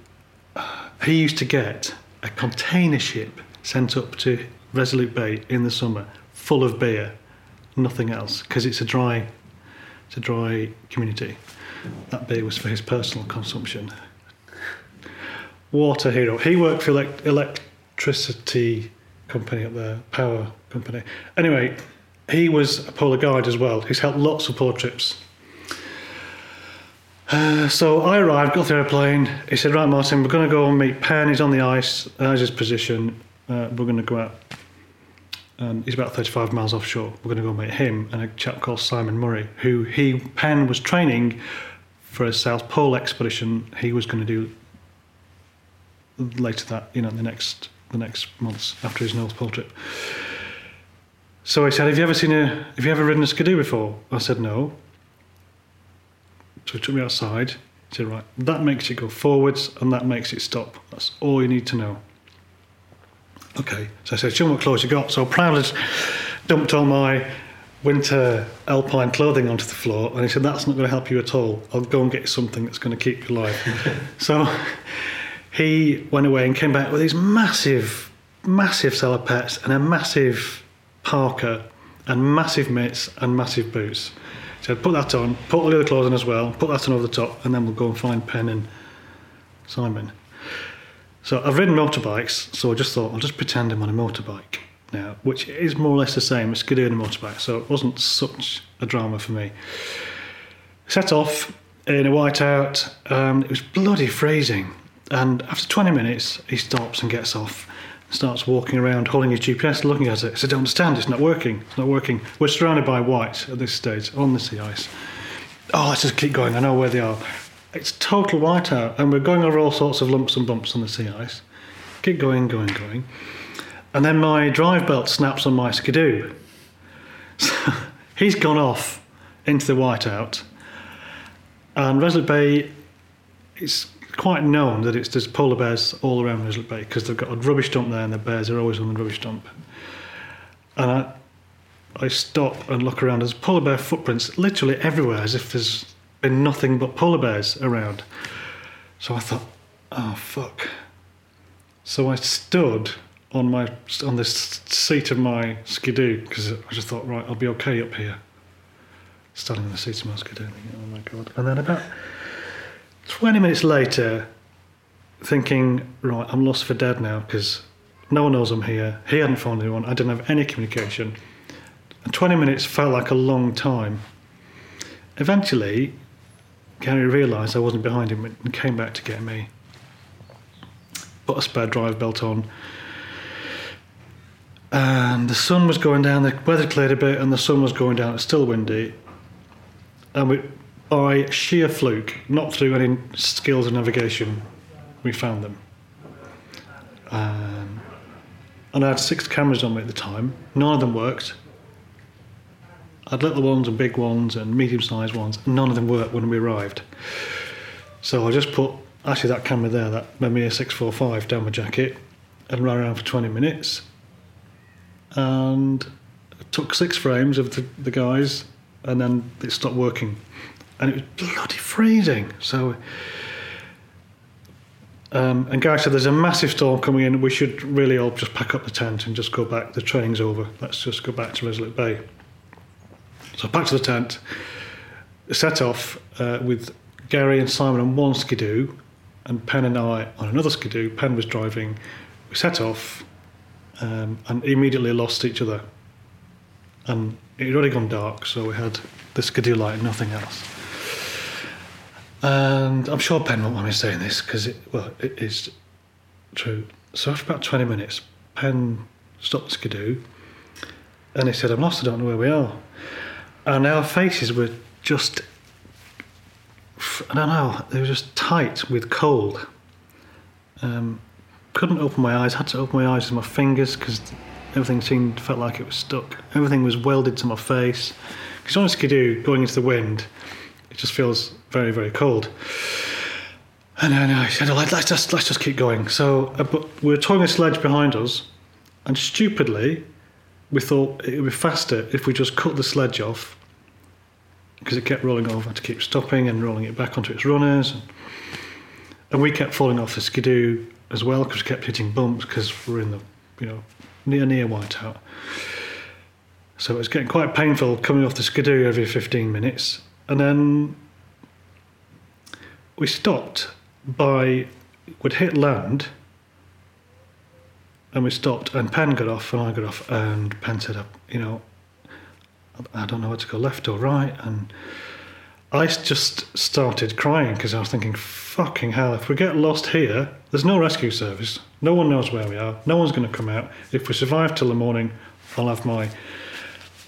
he used to get a container ship sent up to Resolute Bay in the summer full of beer, nothing else, because it's a dry, it's a dry community. That beer was for his personal consumption. What a hero! He worked for elect- electricity company up there, power company. Anyway, he was a polar guide as well. He's helped lots of polar trips. Uh, so I arrived, got the airplane. He said, "Right, Martin, we're going to go and meet Pen. He's on the ice. There's his position. Uh, we're going to go out and he's about 35 miles offshore. We're going to go meet him and a chap called Simon Murray, who he Pen was training for a South Pole expedition. He was going to do later that you know in the next the next months after his North Pole trip. So I said, "Have you ever seen a Have you ever ridden a skidoo before?" I said, "No." So he took me outside. He said, "Right, that makes it go forwards and that makes it stop. That's all you need to know." Okay, so I said, show me what clothes you got. So proudly dumped all my winter alpine clothing onto the floor, and he said, that's not going to help you at all. I'll go and get you something that's going to keep you alive. [laughs] so he went away and came back with these massive, massive salopettes and a massive parka and massive mitts and massive boots. He said, put that on, put all the other clothes on as well, put that on over the top, and then we'll go and find Pen and Simon. So I've ridden motorbikes, so I just thought I'll just pretend I'm on a motorbike now, which is more or less the same as skiing a motorbike, so it wasn't such a drama for me. Set off in a whiteout, um, it was bloody freezing, and after 20 minutes, he stops and gets off, starts walking around holding his GPS, looking at it. I said, I don't understand, it's not working, it's not working. We're surrounded by white at this stage on the sea ice. Oh, let's just keep going, I know where they are. It's total whiteout, and we're going over all sorts of lumps and bumps on the sea ice. Keep going, going, going. And then my drive belt snaps on my skidoo. So [laughs] he's gone off into the whiteout. And Resolute Bay, it's quite known that it's there's polar bears all around Resolute Bay because they've got a rubbish dump there and the bears are always on the rubbish dump. And I, I stop and look around. There's polar bear footprints literally everywhere as if there's been nothing but polar bears around. So I thought, oh fuck. So I stood on my on this seat of my skidoo because I just thought, right, I'll be okay up here. Standing on the seat of my skidoo, oh my god. And then about 20 minutes later, thinking, right, I'm lost for dead now because no one knows I'm here. He hadn't found anyone. I didn't have any communication. And 20 minutes felt like a long time. Eventually, Gary realised I wasn't behind him and came back to get me. Put a spare drive belt on. And the sun was going down, the weather cleared a bit, and the sun was going down. It's still windy. And we, by sheer fluke, not through any skills of navigation, we found them. Um, and I had six cameras on me at the time. None of them worked. I had little ones and big ones and medium sized ones. None of them worked when we arrived. So I just put actually that camera there, that Mamiya 645 down my jacket and ran around for 20 minutes. And took six frames of the, the guys and then it stopped working. And it was bloody freezing. So um, and Gary said, "There's a massive storm coming in. We should really all just pack up the tent and just go back. The training's over. Let's just go back to Resolute Bay." So back to the tent. Set off uh, with Gary and Simon on one skidoo, and Pen and I on another skidoo. Pen was driving. We set off, um, and immediately lost each other. And it had already gone dark, so we had the skidoo light and nothing else. And I'm sure Pen won't want me saying this because it, well, it is true. So after about 20 minutes, Pen stopped the skidoo and he said, I'm lost, I don't know where we are. And our faces were just, I don't know, they were just tight with cold. Um, couldn't open my eyes. Had to open my eyes with my fingers because everything seemed felt like it was stuck. Everything was welded to my face. Because on a skidoo, going into the wind, it just feels very very cold. And then I said, let's just let's just keep going. So, uh, but we were towing a sledge behind us, and stupidly, we thought it would be faster if we just cut the sledge off because it kept rolling over to keep stopping and rolling it back onto its runners. And, and we kept falling off the skidoo as well because we kept hitting bumps because we're in the, you know, near near Whiteout. So it was getting quite painful coming off the skidoo every 15 minutes. And then we stopped by, we'd hit land and we stopped and Pen got off and I got off and Pen said, uh, you know, I don't know where to go, left or right. And I just started crying because I was thinking, fucking hell, if we get lost here, there's no rescue service. No one knows where we are. No one's going to come out. If we survive till the morning, I'll have my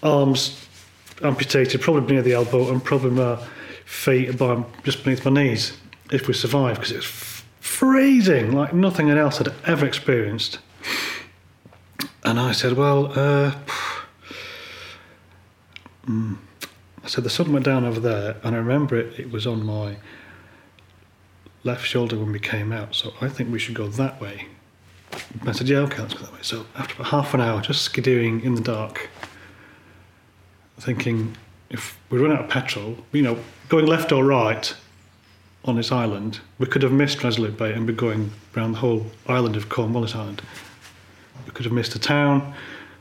arms amputated, probably near the elbow, and probably my feet by just beneath my knees if we survive because it's freezing like nothing else I'd ever experienced. And I said, well, uh, mm. I said, the sun went down over there, and I remember it, it was on my left shoulder when we came out, so I think we should go that way. I said, yeah, okay, let's go that way. So after about half an hour, just skidooing in the dark, thinking if we run out of petrol, you know, going left or right on this island, we could have missed Resolute Bay and be going around the whole island of Cornwallis Island. Could have missed a town.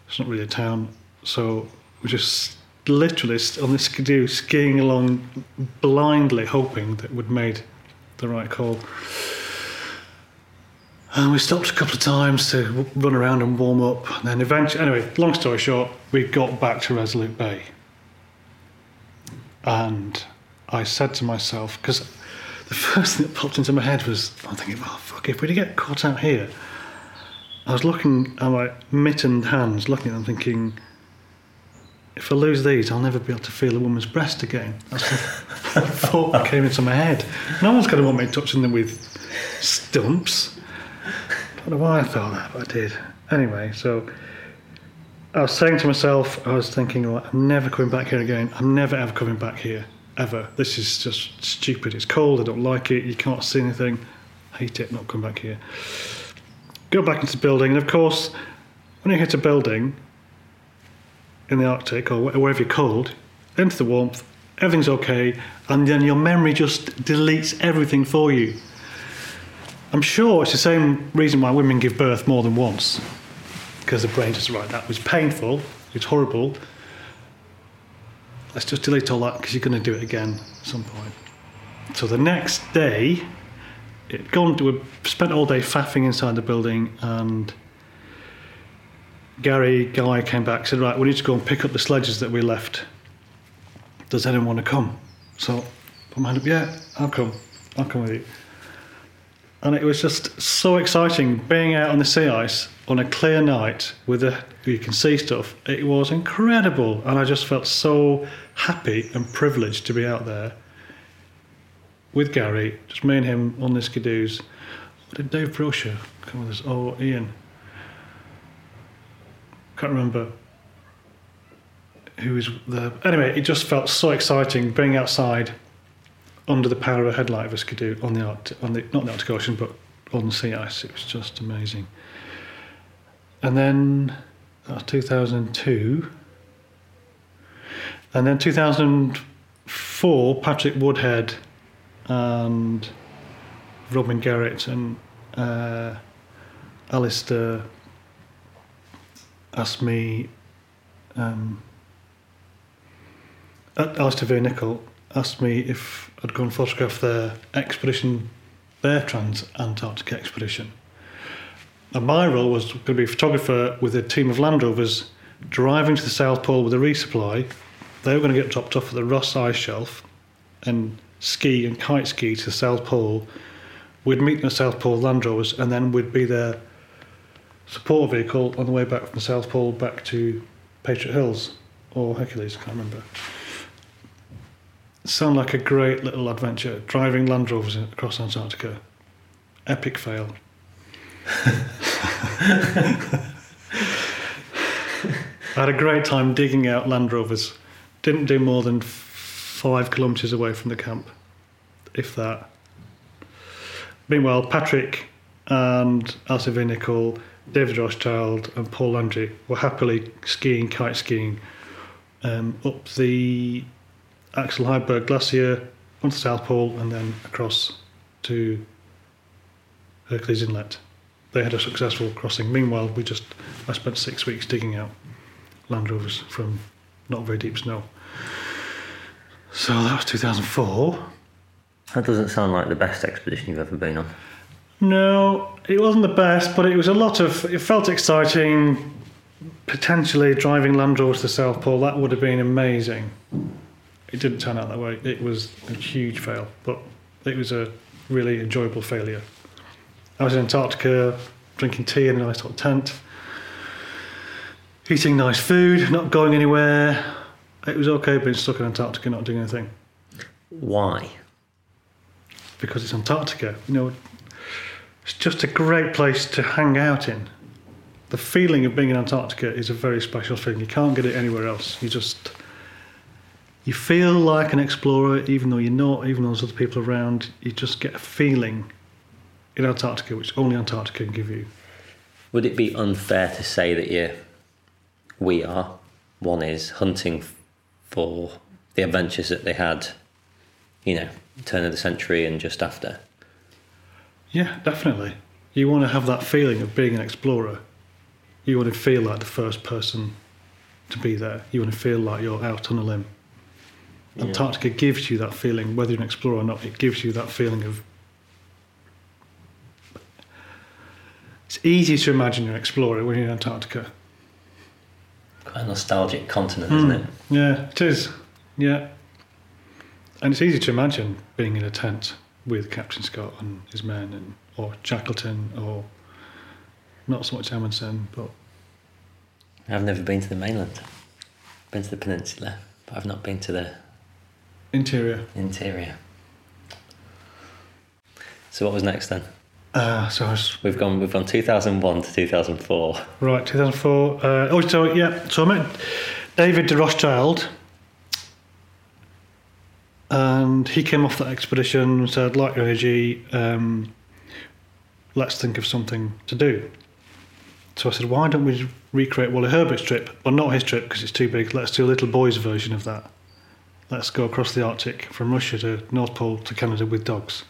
It's not really a town, so we just literally on this skidoo skiing along blindly, hoping that we'd made the right call. And we stopped a couple of times to run around and warm up. And then eventually, anyway, long story short, we got back to Resolute Bay. And I said to myself, because the [laughs] first thing that popped into my head was, I'm thinking, oh, fuck, if we get caught out here, I was looking at my mittened hands, looking at them, thinking, if I lose these, I'll never be able to feel a woman's breast again. That's the [laughs] thought came into my head. No one's going to want me touching them with stumps. I don't know why I thought that, but I did. Anyway, so I was saying to myself, I was thinking, well, I'm never coming back here again. I'm never ever coming back here ever. This is just stupid. It's cold. I don't like it. You can't see anything. I hate it. Not come back here. Go back into the building, and of course, when you hit a building in the Arctic or wherever you're cold, into the warmth, everything's okay, and then your memory just deletes everything for you. I'm sure it's the same reason why women give birth more than once, because the brain just right. That was painful. It's horrible let's just delete all that because you're going to do it again at some point. So the next day, it gone. We spent all day faffing inside the building, and Gary Guy came back said, "Right, we need to go and pick up the sledges that we left. Does anyone want to come?" So put my hand up. Yeah, I'll come. I'll come with you. And it was just so exciting being out on the sea ice on a clear night with a you can see stuff. It was incredible, and I just felt so happy and privileged to be out there with Gary, just me and him on the skidoos. What did Dave Brosher come with us? Oh, Ian. Can't remember who was there. Anyway, it just felt so exciting being outside under the power of a headlight of a skidoo on the on the not the Arctic Ocean, but on the sea ice. It was just amazing. And then that was 2002. And then 2004, Patrick Woodhead and Robin Garrett and uh, Alistair asked me, um, Alistair Vere Nicoll asked me if I'd go and photograph their expedition, their trans-Antarctic expedition. And my role was going to be a photographer with a team of Land Rovers driving to the South Pole with a resupply they were going to get dropped off at the Ross Ice Shelf and ski and kite ski to South Pole. We'd meet the South Pole Land Rovers and then we'd be their support vehicle on the way back from the South Pole back to Patriot Hills or Hercules, I can't remember. It sounded like a great little adventure, driving Land Rovers across Antarctica. Epic fail. [laughs] I had a great time digging out Land Rovers. Didn't do more than five kilometres away from the camp, if that. Meanwhile, Patrick and Elsevier Nicol, David Rothschild, and Paul Landry were happily skiing, kite skiing, um, up the Axel Heiberg Glacier, onto the South Pole, and then across to Hercules Inlet. They had a successful crossing. Meanwhile, we just I spent six weeks digging out Land Rovers from not very deep snow. So that was 2004. That doesn't sound like the best expedition you've ever been on. No, it wasn't the best, but it was a lot of. It felt exciting. Potentially driving Land Rover to the South Pole, that would have been amazing. It didn't turn out that way. It was a huge fail, but it was a really enjoyable failure. I was in Antarctica drinking tea in a nice hot tent, eating nice food, not going anywhere. It was okay being stuck in Antarctica, not doing anything, Why? Because it's Antarctica. You know, it's just a great place to hang out in. The feeling of being in Antarctica is a very special feeling. You can't get it anywhere else. You just you feel like an explorer, even though you're not, even though there's other people around. You just get a feeling in Antarctica, which only Antarctica can give you. Would it be unfair to say that you, we are, one is hunting for the adventures that they had, you know, turn of the century and just after? Yeah, definitely. You want to have that feeling of being an explorer. You want to feel like the first person to be there. You want to feel like you're out on a limb. Antarctica gives you that feeling, whether you're an explorer or not, it gives you that feeling of. It's easy to imagine you're an explorer when you're in Antarctica. Quite a nostalgic continent, isn't hmm. it? Yeah, it is. Yeah. And it's easy to imagine being in a tent with Captain Scott and his men, and or Shackleton, or not so much Amundsen, but I've never been to the mainland. I've Been to the peninsula, but I've not been to the interior. interior. So what was next then? Uh, so I was We've gone we've gone 2001 to 2004. right, 2004. Uh, oh, so yeah, so I met David de Rothschild, and he came off that expedition and said, "Like your energy, um, let's think of something to do." So I said, "Why don't we recreate Wally Herbert's trip? Well, not his trip because it's too big. Let's do a little boy's version of that. Let's go across the Arctic from Russia to North Pole to Canada with dogs."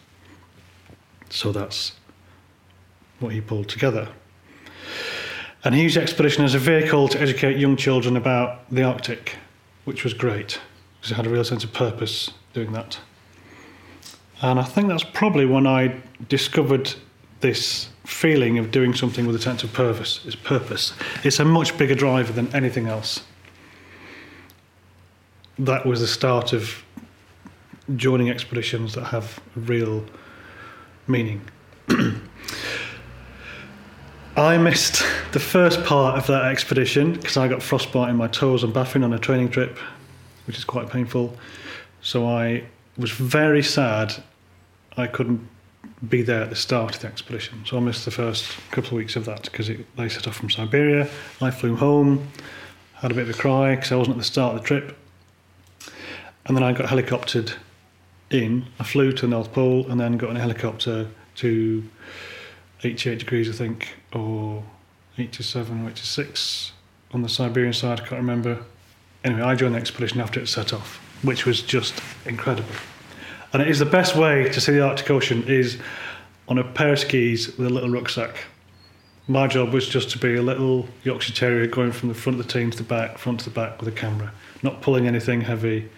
So that's what he pulled together. And he used the expedition as a vehicle to educate young children about the Arctic, which was great because it had a real sense of purpose doing that. And I think that's probably when I discovered this feeling of doing something with a sense of purpose. It's purpose. It's a much bigger driver than anything else. That was the start of joining expeditions that have real meaning. [clears throat] I missed the first part of that expedition because I got frostbite in my toes and baffin on a training trip, which is quite painful. So I was very sad I couldn't be there at the start of the expedition. So I missed the first couple of weeks of that because they set off from Siberia. I flew home, had a bit of a cry because I wasn't at the start of the trip. And then I got helicoptered in. I flew to the North Pole and then got in a helicopter to 88 degrees, I think, or 87 or 86 on the Siberian side. I can't remember. Anyway, I joined the expedition after it set off, which was just incredible. And it is the best way to see the Arctic Ocean is on a pair of skis with a little rucksack. My job was just to be a little Yorkshire Terrier going from the front of the team to the back, front to the back with a camera, not pulling anything heavy,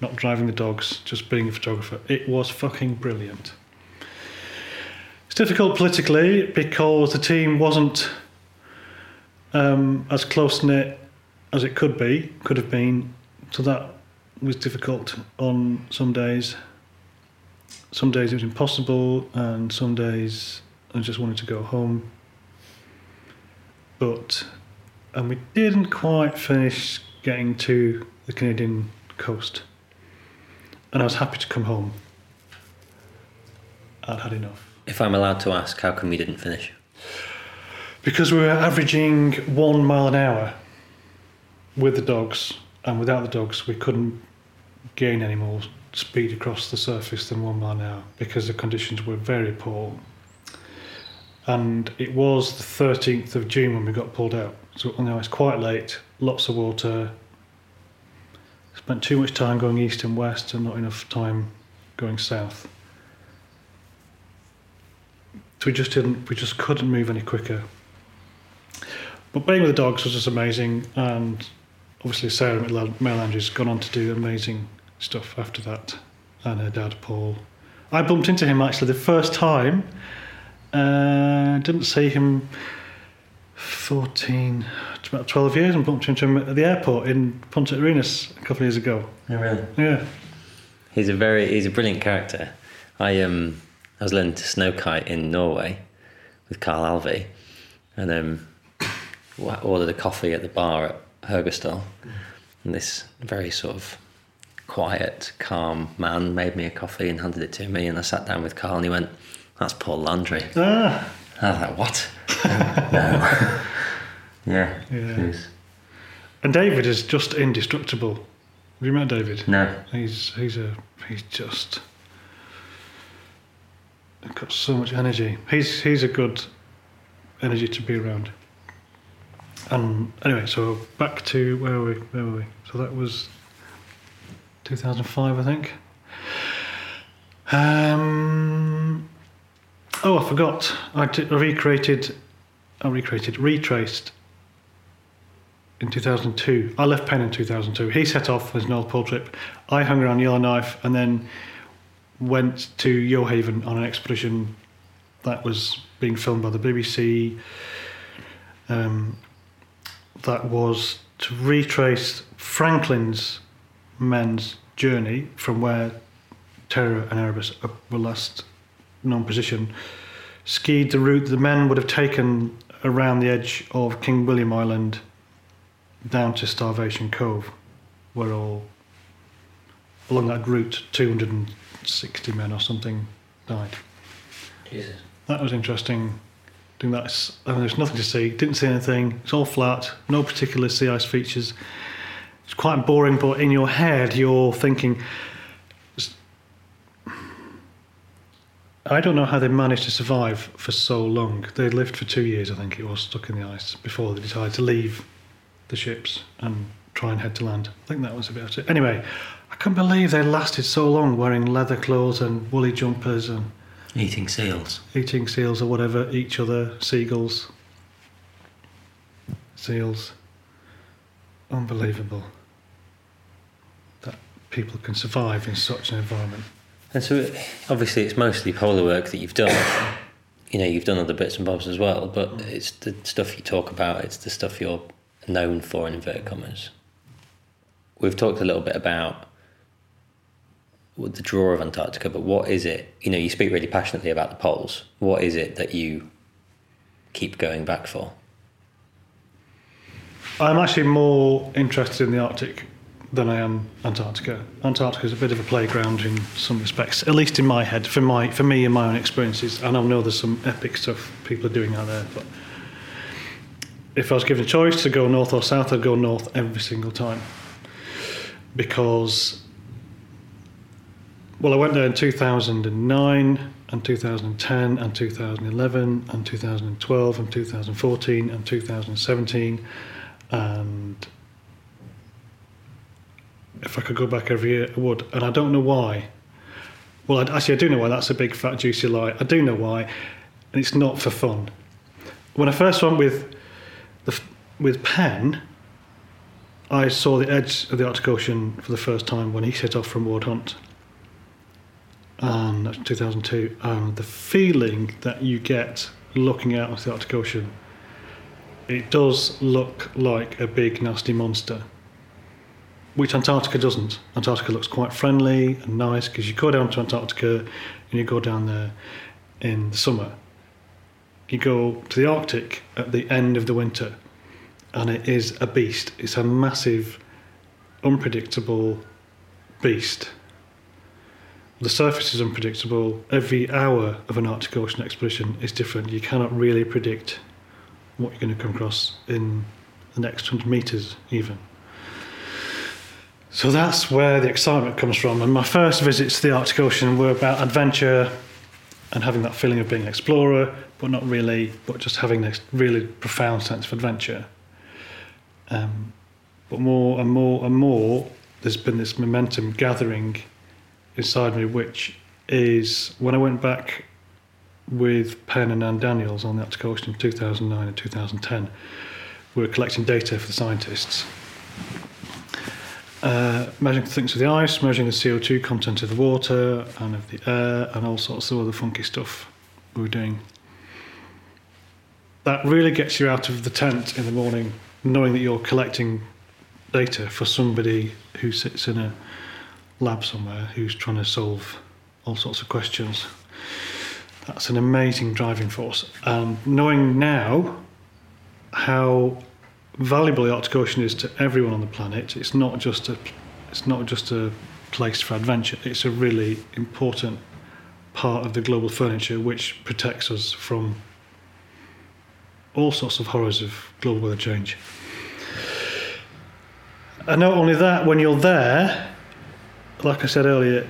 not driving the dogs, just being a photographer. It was fucking brilliant. It's difficult politically because the team wasn't um, as close knit as it could be, could have been. So that was difficult on some days. Some days it was impossible, and some days I just wanted to go home. But, and we didn't quite finish getting to the Canadian coast. And I was happy to come home. I'd had enough. If I'm allowed to ask, how come you didn't finish? because we were averaging one mile an hour with the dogs, and without the dogs, we couldn't gain any more speed across the surface than one mile an hour because the conditions were very poor. And it was the 13th of June when we got pulled out. So you know, it's quite late, lots of water. Spent too much time going east and west and not enough time going south. So we just didn't, we just couldn't move any quicker. But being with the dogs was just amazing, and obviously Sarah McNair-Landry's gone on to do amazing stuff after that, and her dad Paul. I bumped into him actually the first time. Uh, didn't see him 14, about 12 years, and bumped into him at the airport in Punta Arenas a couple of years ago. Oh, really? Yeah. He's a very he's a brilliant character. I um I was learning to snow kite in Norway with Carl Alvey, and um ordered a coffee at the bar at Haugastøl, and this very sort of quiet, calm man made me a coffee and handed it to me, and I sat down with Carl, and he went, "That's Paul Landry." Ah. I was like, "What?" no. [laughs] yeah. Yeah. And David is just indestructible. Have you met David? No. He's he's a he's just got so much energy. He's he's a good energy to be around. And anyway, so back to where were we? Where were we? So that was 2005, I think. Um, oh, I forgot. I, recreated, I recreated, retraced in 2002. I left Pen in 2002. He set off on his North Pole trip. I hung around Yellowknife and then went to Gjoa Haven on an expedition that was being filmed by the BBC. Um, that was to retrace Franklin's men's journey from where Terror and Erebus were last known position, skied the route the men would have taken around the edge of King William Island down to Starvation Cove, where all along that route 260 men or something died. Jesus. That was interesting doing that. There's nothing to see. Didn't see anything. It's all flat. No particular sea ice features. It's quite boring, but in your head, you're thinking. I don't know how they managed to survive for so long. They lived for two years, I think it was, stuck in the ice before they decided to leave the ships and try and head to land. I think that was about it. Anyway, I can't believe they lasted so long wearing leather clothes and woolly jumpers and Eating seals. eating seals or whatever, each other, seagulls, seals. Unbelievable that people can survive in such an environment. And so, obviously, it's mostly polar work that you've done. You know, you've done other bits and bobs as well, but it's the stuff you talk about. It's the stuff you're known for in inverted commas. We've talked a little bit about the draw of Antarctica, but what is it? You know, you speak really passionately about the poles. What is it that you keep going back for? I'm actually more interested in the Arctic than I am Antarctica. Antarctica is a bit of a playground in some respects, at least in my head, for my for me and my own experiences. And I know there's some epic stuff people are doing out there, but if I was given a choice to go north or south, I'd go north every single time because well, I went there in 2009 and 2010 and 2011 and 2012 and 2014 and 2017 and if I could go back every year, I would. And I don't know why. Well, I, actually, I do know why. That's a big fat juicy lie. I do know why, and it's not for fun. When I first went with the with Pen, I saw the edge of the Arctic Ocean for the first time when he set off from Ward Hunt, and that's 2002. And um, the feeling that you get looking out of the Arctic Ocean, it does look like a big nasty monster which Antarctica doesn't. Antarctica looks quite friendly and nice because you go down to Antarctica and you go down there in the summer. You go to the Arctic at the end of the winter and it is a beast. It's a massive, unpredictable beast. The surface is unpredictable. Every hour of an Arctic Ocean expedition is different. You cannot really predict what you're going to come across in the next 100 metres, even. So that's where the excitement comes from. And my first visits to the Arctic Ocean were about adventure and having that feeling of being an explorer, but not really, but just having this really profound sense of adventure. Um, but more and more and more, there's been this momentum gathering inside me, which is when I went back with Pen and Daniels on the Ocean in 2009 and 2010, we were collecting data for the scientists uh, measuring things of the ice, measuring the CO2 content of the water and of the air, and all sorts of other funky stuff we were doing. That really gets you out of the tent in the morning, knowing that you're collecting data for somebody who sits in a lab somewhere who's trying to solve all sorts of questions. That's an amazing driving force. And knowing now how valuable the Arctic Ocean is to everyone on the planet. It's not just a it's not just a place for adventure. It's a really important part of the global furniture which protects us from all sorts of horrors of global weather change. And not only that, when you're there, like I said earlier,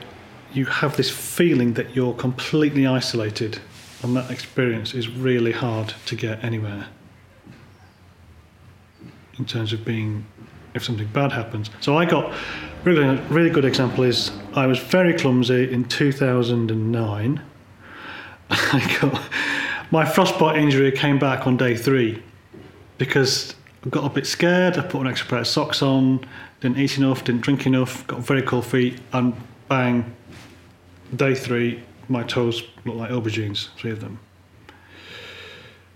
you have this feeling that you're completely isolated, and that experience is really hard to get anywhere in terms of being if something bad happens. So I got really really good example is I was very clumsy in 2009. [laughs] I got my frostbite injury came back on day three because got a bit scared. I put an extra pair of socks on, didn't eat enough, didn't drink enough, got very cold feet, and bang, day three, my toes looked like aubergines, three of them.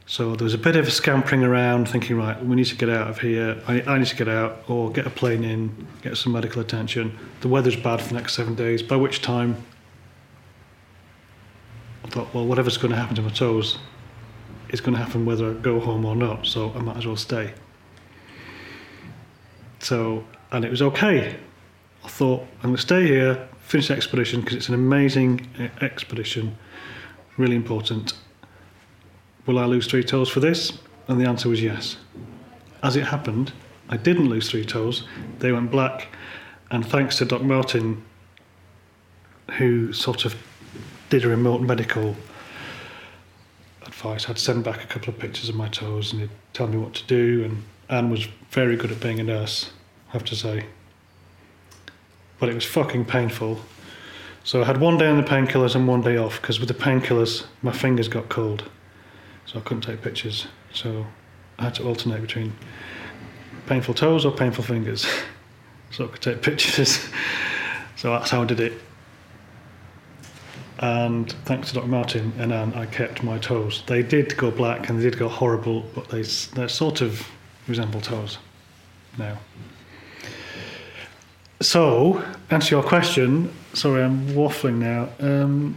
So there was a bit of a scampering around, thinking, right, we need to get out of here. I, I need to get out or get a plane in, get some medical attention. The weather's bad for the next seven days, by which time I thought, well, whatever's going to happen to my toes is going to happen whether I go home or not, so I might as well stay. So, and it was okay. I thought, I'm going to stay here, finish the expedition because it's an amazing expedition, really important Will I lose three toes for this? And the answer was yes. As it happened, I didn't lose three toes. They went black, and thanks to Doc Martin, who sort of did a remote medical advice, I'd send back a couple of pictures of my toes and he'd tell me what to do. And Anne was very good at being a nurse, I have to say. But it was fucking painful. So I had one day on the painkillers and one day off because with the painkillers, my fingers got cold so I couldn't take pictures. So I had to alternate between painful toes or painful fingers, [laughs] so I could take pictures. [laughs] so that's how I did it. And thanks to Dr. Martin and Anne, I kept my toes. They did go black and they did go horrible, but they they sort of resemble toes now. So, answer your question. Sorry, I'm waffling now. Um,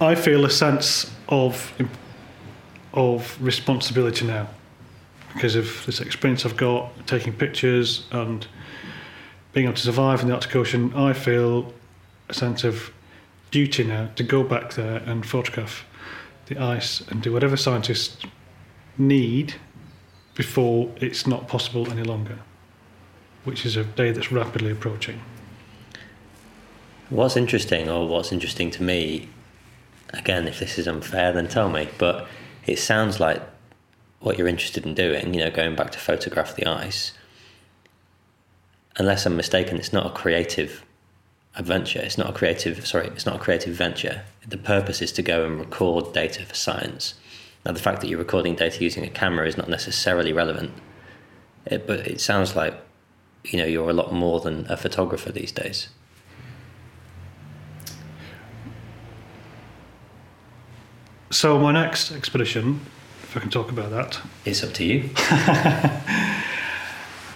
I feel a sense of of responsibility now because of this experience I've got taking pictures and being able to survive in the Arctic Ocean. I feel a sense of duty now to go back there and photograph the ice and do whatever scientists need before it's not possible any longer, which is a day that's rapidly approaching. What's interesting, or what's interesting to me, again, if this is unfair, then tell me. But it sounds like what you're interested in doing, you know, going back to photograph the ice, unless I'm mistaken, it's not a creative adventure. It's not a creative, sorry, it's not a creative venture. The purpose is to go and record data for science. Now, the fact that you're recording data using a camera is not necessarily relevant, it, but it sounds like, you know, you're a lot more than a photographer these days. So my next expedition, if I can talk about that, it's up to you. [laughs]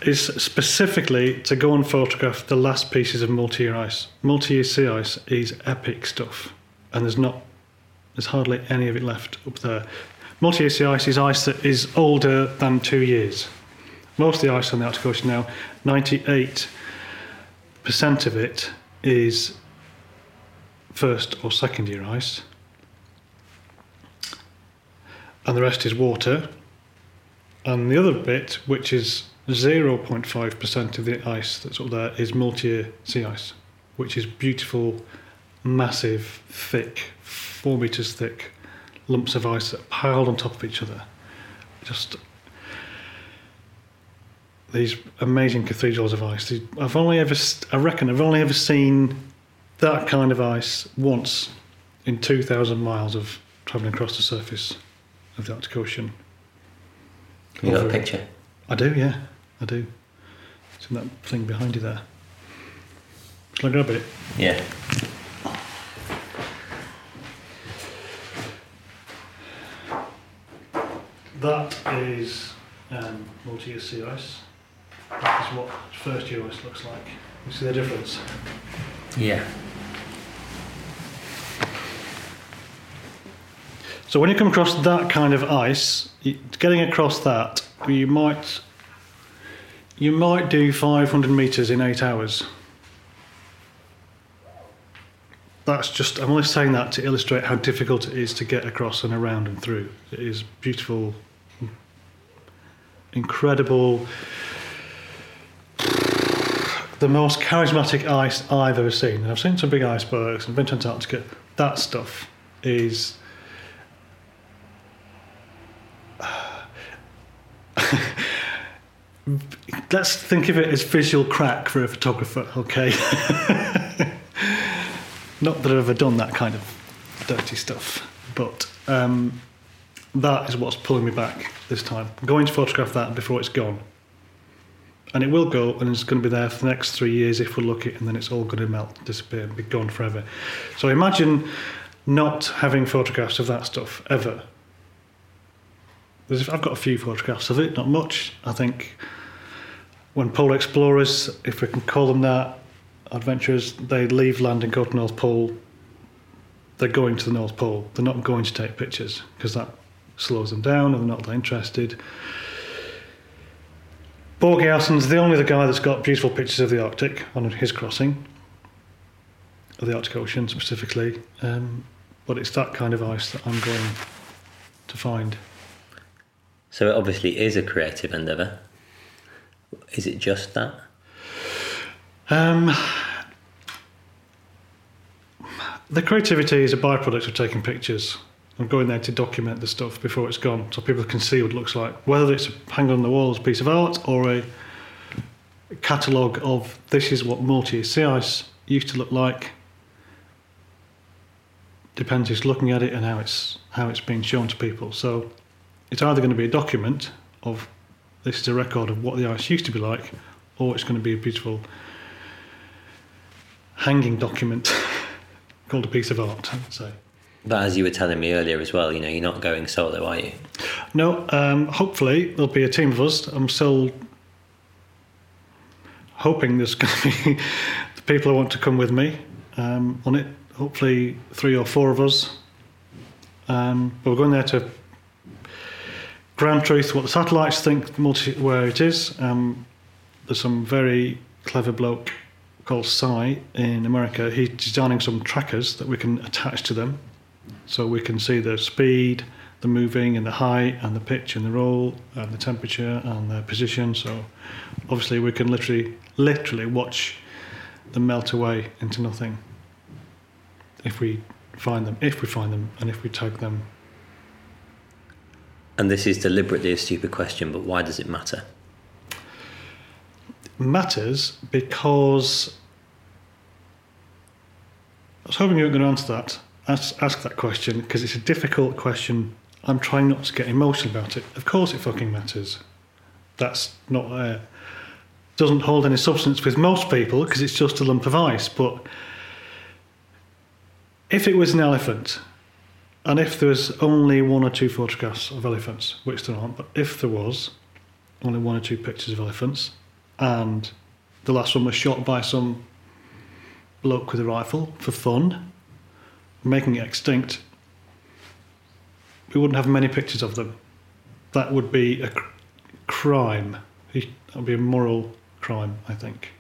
is specifically to go and photograph the last pieces of multi-year ice. Multi-year sea ice is epic stuff, and there's not, there's hardly any of it left up there. Multi-year sea ice is ice that is older than two years. Most of the ice on the Arctic Ocean now, 98 percent of it is first or second year ice, and the rest is water. And the other bit, which is 0.5% of the ice that's up there, is multi year sea ice, which is beautiful, massive, thick, four metres thick lumps of ice that are piled on top of each other. Just these amazing cathedrals of ice. I've only ever, I reckon, I've only ever seen that kind of ice once in 2,000 miles of travelling across the surface of the Arctic Ocean. You got a picture? I do, yeah, I do. It's in that thing behind you there. Shall I grab it? Yeah. That is um, multi-year sea ice. That is what first year ice looks like. You see the difference? Yeah. So when you come across that kind of ice, getting across that, you might you might do 500 meters in eight hours. That's just I'm only saying that to illustrate how difficult it is to get across and around and through. It is beautiful, incredible. The most charismatic ice I've ever seen. And I've seen some big icebergs and been to Antarctica. That stuff is [sighs] let's think of it as visual crack for a photographer, okay? [laughs] Not that I've ever done that kind of dirty stuff, but um, that is what's pulling me back this time. I'm going to photograph that before it's gone. And it will go, and it's going to be there for the next three years if we're lucky, and then it's all going to melt, disappear, and be gone forever. So imagine not having photographs of that stuff ever. I've got a few photographs of it, not much. I think when polar explorers, if we can call them that, adventurers, they leave land and go to North Pole, they're going to the North Pole. They're not going to take pictures because that slows them down and they're not that interested. Børge Ousland's the only other guy that's got beautiful pictures of the Arctic on his crossing, of the Arctic Ocean specifically. Um, but it's that kind of ice that I'm going to find. So it obviously is a creative endeavour. Is it just that? Um, the creativity is a byproduct of taking pictures. I'm going there to document the stuff before it's gone, so people can see what it looks like. Whether it's a hang on the walls piece of art or a catalogue of this is what multi sea ice used to look like. Depends who's looking at it and how it's how it's being shown to people. So it's either going to be a document of this is a record of what the ice used to be like, or it's going to be a beautiful hanging document [laughs] called a piece of art. I would say. But as you were telling me earlier as well, you know, you're not going solo, are you? No, um, hopefully there'll be a team of us. I'm still hoping there's [laughs] going to be the people who want to come with me um, on it. Hopefully, three or four of us. Um, but we're going there to ground truth what the satellites think multi- where it is. Um, there's some very clever bloke called Cy in America. He's designing some trackers that we can attach to them, so we can see the speed, the moving, and the height, and the pitch, and the roll, and the temperature, and the position. So obviously we can literally, literally watch them melt away into nothing if we find them, if we find them, and if we tag them. And this is deliberately a stupid question, but why does it matter? matters because I was hoping you were going to answer that, ask, ask that question, because it's a difficult question. I'm trying not to get emotional about it. Of course, it fucking matters. That's not uh, doesn't hold any substance with most people because it's just a lump of ice. But if it was an elephant, and if there was only one or two photographs of elephants, which there aren't, but if there was only one or two pictures of elephants, and the last one was shot by some bloke with a rifle for fun, making it extinct, we wouldn't have many pictures of them. That would be a cr- crime. That would be a moral crime, I think.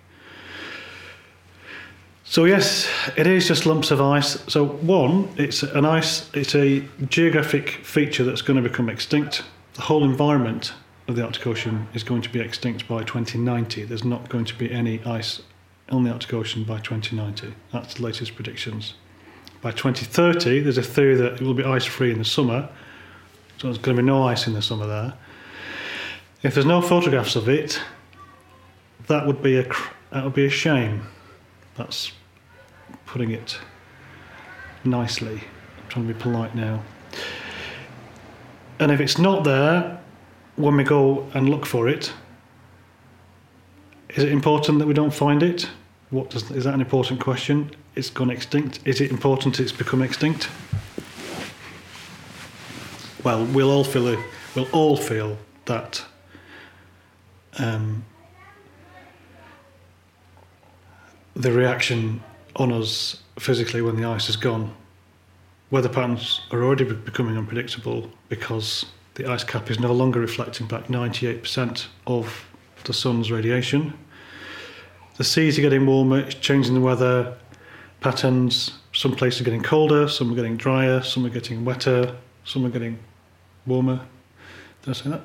So yes, it is just lumps of ice. So one, it's an ice. It's a geographic feature that's going to become extinct. The whole environment of the Arctic Ocean is going to be extinct by 2090. There's not going to be any ice on the Arctic Ocean by 2090. That's the latest predictions. By 2030, there's a theory that it will be ice free in the summer. So there's going to be no ice in the summer there. If there's no photographs of it, that would be a that would be a shame. That's putting it nicely. I'm trying to be polite now. And if it's not there, when we go and look for it, is it important that we don't find it? What does, is that an important question? It's gone extinct. Is it important it's become extinct? Well, we'll all feel we'll all feel that um, the reaction on us physically when the ice is gone. Weather patterns are already becoming unpredictable because the ice cap is no longer reflecting back 98% of the sun's radiation. The seas are getting warmer, it's changing the weather patterns. Some places are getting colder, some are getting drier, some are getting wetter, some are getting warmer. Did I say that?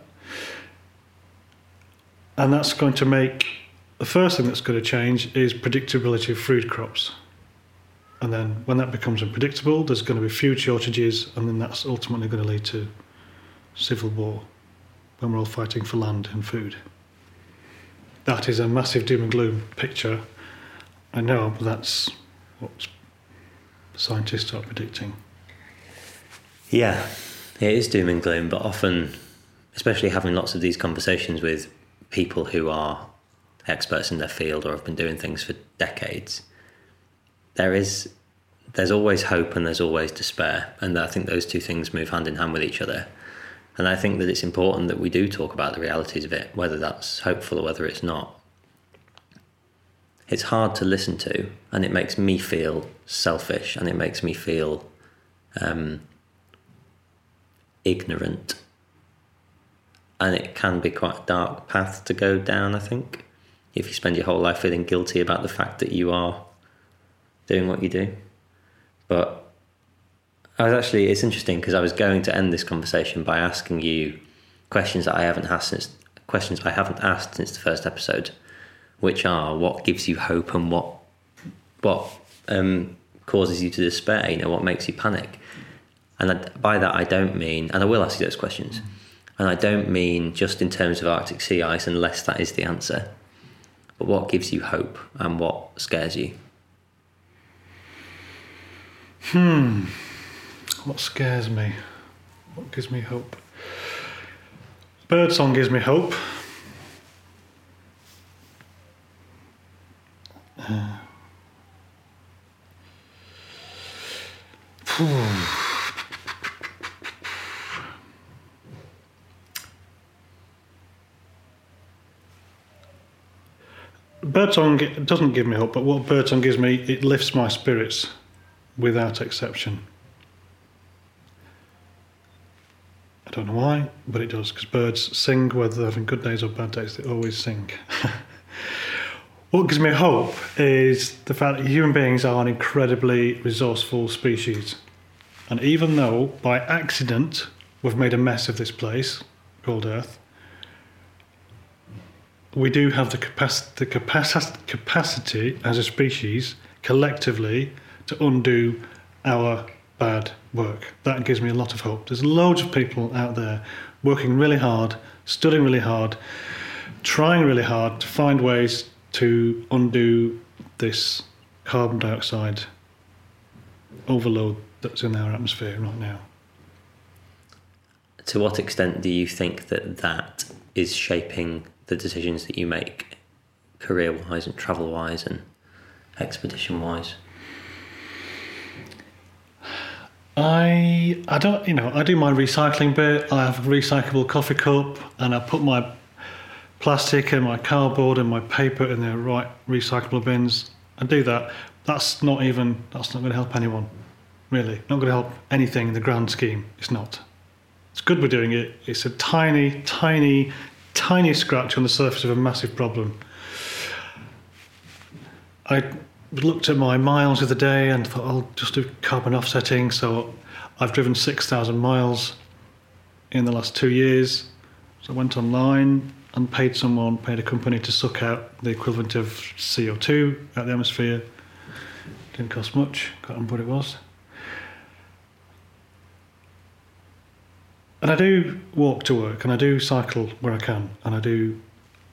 And that's going to make the first thing that's going to change is predictability of food crops. And then when that becomes unpredictable, there's going to be food shortages, and then that's ultimately going to lead to civil war when we're all fighting for land and food. That is a massive doom and gloom picture. I know, but that's what scientists are predicting. Yeah, it is doom and gloom, but often, especially having lots of these conversations with people who are experts in their field or have been doing things for decades, there is there's always hope and there's always despair, and I think those two things move hand in hand with each other. And I think that it's important that we do talk about the realities of it, whether that's hopeful or whether it's not. It's hard to listen to, and it makes me feel selfish, and it makes me feel um, ignorant. And it can be quite a dark path to go down, I think if you spend your whole life feeling guilty about the fact that you are doing what you do. But I was actually, it's interesting because I was going to end this conversation by asking you questions that I haven't asked since questions I haven't asked since the first episode, which are what gives you hope and what what um, causes you to despair. You know, what makes you panic. And I, by that, I don't mean, and I will ask you those questions, and I don't mean just in terms of Arctic sea ice, unless that is the answer. But what gives you hope and what scares you? Hmm. What scares me? What gives me hope? Birdsong gives me hope. Birdsong doesn't give me hope, but what Birdsong gives me, it lifts my spirits without exception. I don't know why, but it does, because birds sing whether they're having good days or bad days, they always sing. [laughs] what gives me hope is the fact that human beings are an incredibly resourceful species. And even though by accident we've made a mess of this place called Earth, we do have the, capac- the capac- capacity as a species collectively to undo our bad work. That gives me a lot of hope. There's loads of people out there working really hard, studying really hard, trying really hard to find ways to undo this carbon dioxide overload that's in our atmosphere right now. To what extent do you think that that is shaping the decisions that you make career wise and travel wise and expedition wise? I I don't you know I do my recycling bit. I have a recyclable coffee cup, and I put my plastic and my cardboard and my paper in the right recyclable bins. I do that. That's not even that's not going to help anyone, really. Not going to help anything in the grand scheme. It's not. It's good we're doing it. It's a tiny, tiny tiny scratch on the surface of a massive problem. I looked at my miles of the day and thought I'll just do carbon offsetting. So I've driven 6,000 miles in the last two years. So I went online and paid someone, paid a company to suck out the equivalent of CO2 out of the atmosphere. Didn't cost much, can't remember what it was. And I do walk to work and I do cycle where I can and I do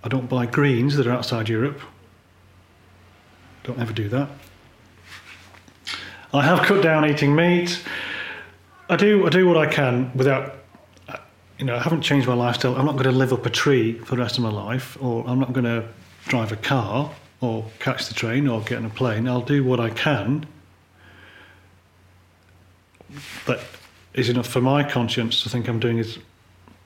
I don't buy greens that are outside Europe. Don't ever do that. I have cut down eating meat. I do I do what I can without you know, I haven't changed my lifestyle. I'm not going to live up a tree for the rest of my life, or I'm not going to drive a car, or catch the train, or get on a plane. I'll do what I can that is enough for my conscience to think I'm doing is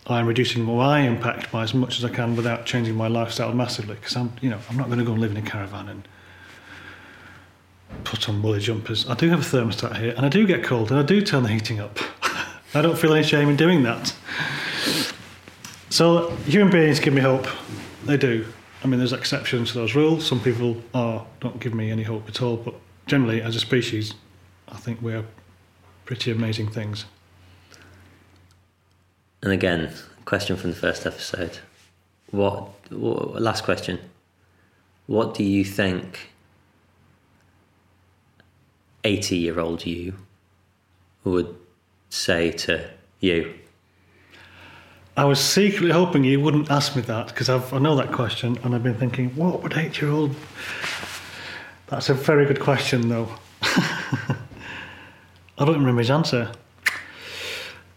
I'm reducing my impact by as much as I can without changing my lifestyle massively. Because I'm, you know, I'm not going to go and live in a caravan and put on woolly jumpers. I do have a thermostat here, and I do get cold, and I do turn the heating up. I don't feel any shame in doing that. So human beings give me hope. They do. I mean, there's exceptions to those rules. Some people are don't give me any hope at all. But generally, as a species, I think we're pretty amazing things. And again, question from the first episode. What, what last question? What do you think 80 year old you would say to you? I was secretly hoping you wouldn't ask me that because I know that question and I've been thinking, what would eight year old. That's a very good question, though. [laughs] I don't remember his answer.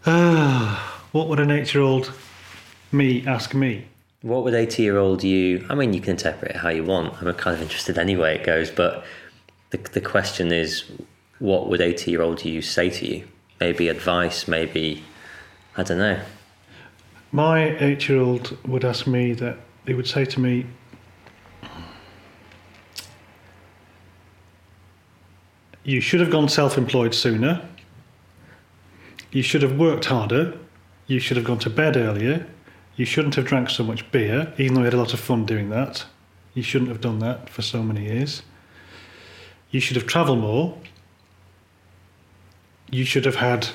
Uh, [sighs] what would an eight year old me ask me? What would 80 year old you, I mean, you can interpret it how you want. I'm kind of interested anyway it goes, but the, the question is, what would 80 year old you say to you? Maybe advice, maybe, I don't know. My eight year old would ask me that, he would say to me, You should have gone self employed sooner. You should have worked harder. You should have gone to bed earlier. You shouldn't have drank so much beer, even though you had a lot of fun doing that. You shouldn't have done that for so many years. You should have travelled more. You should have had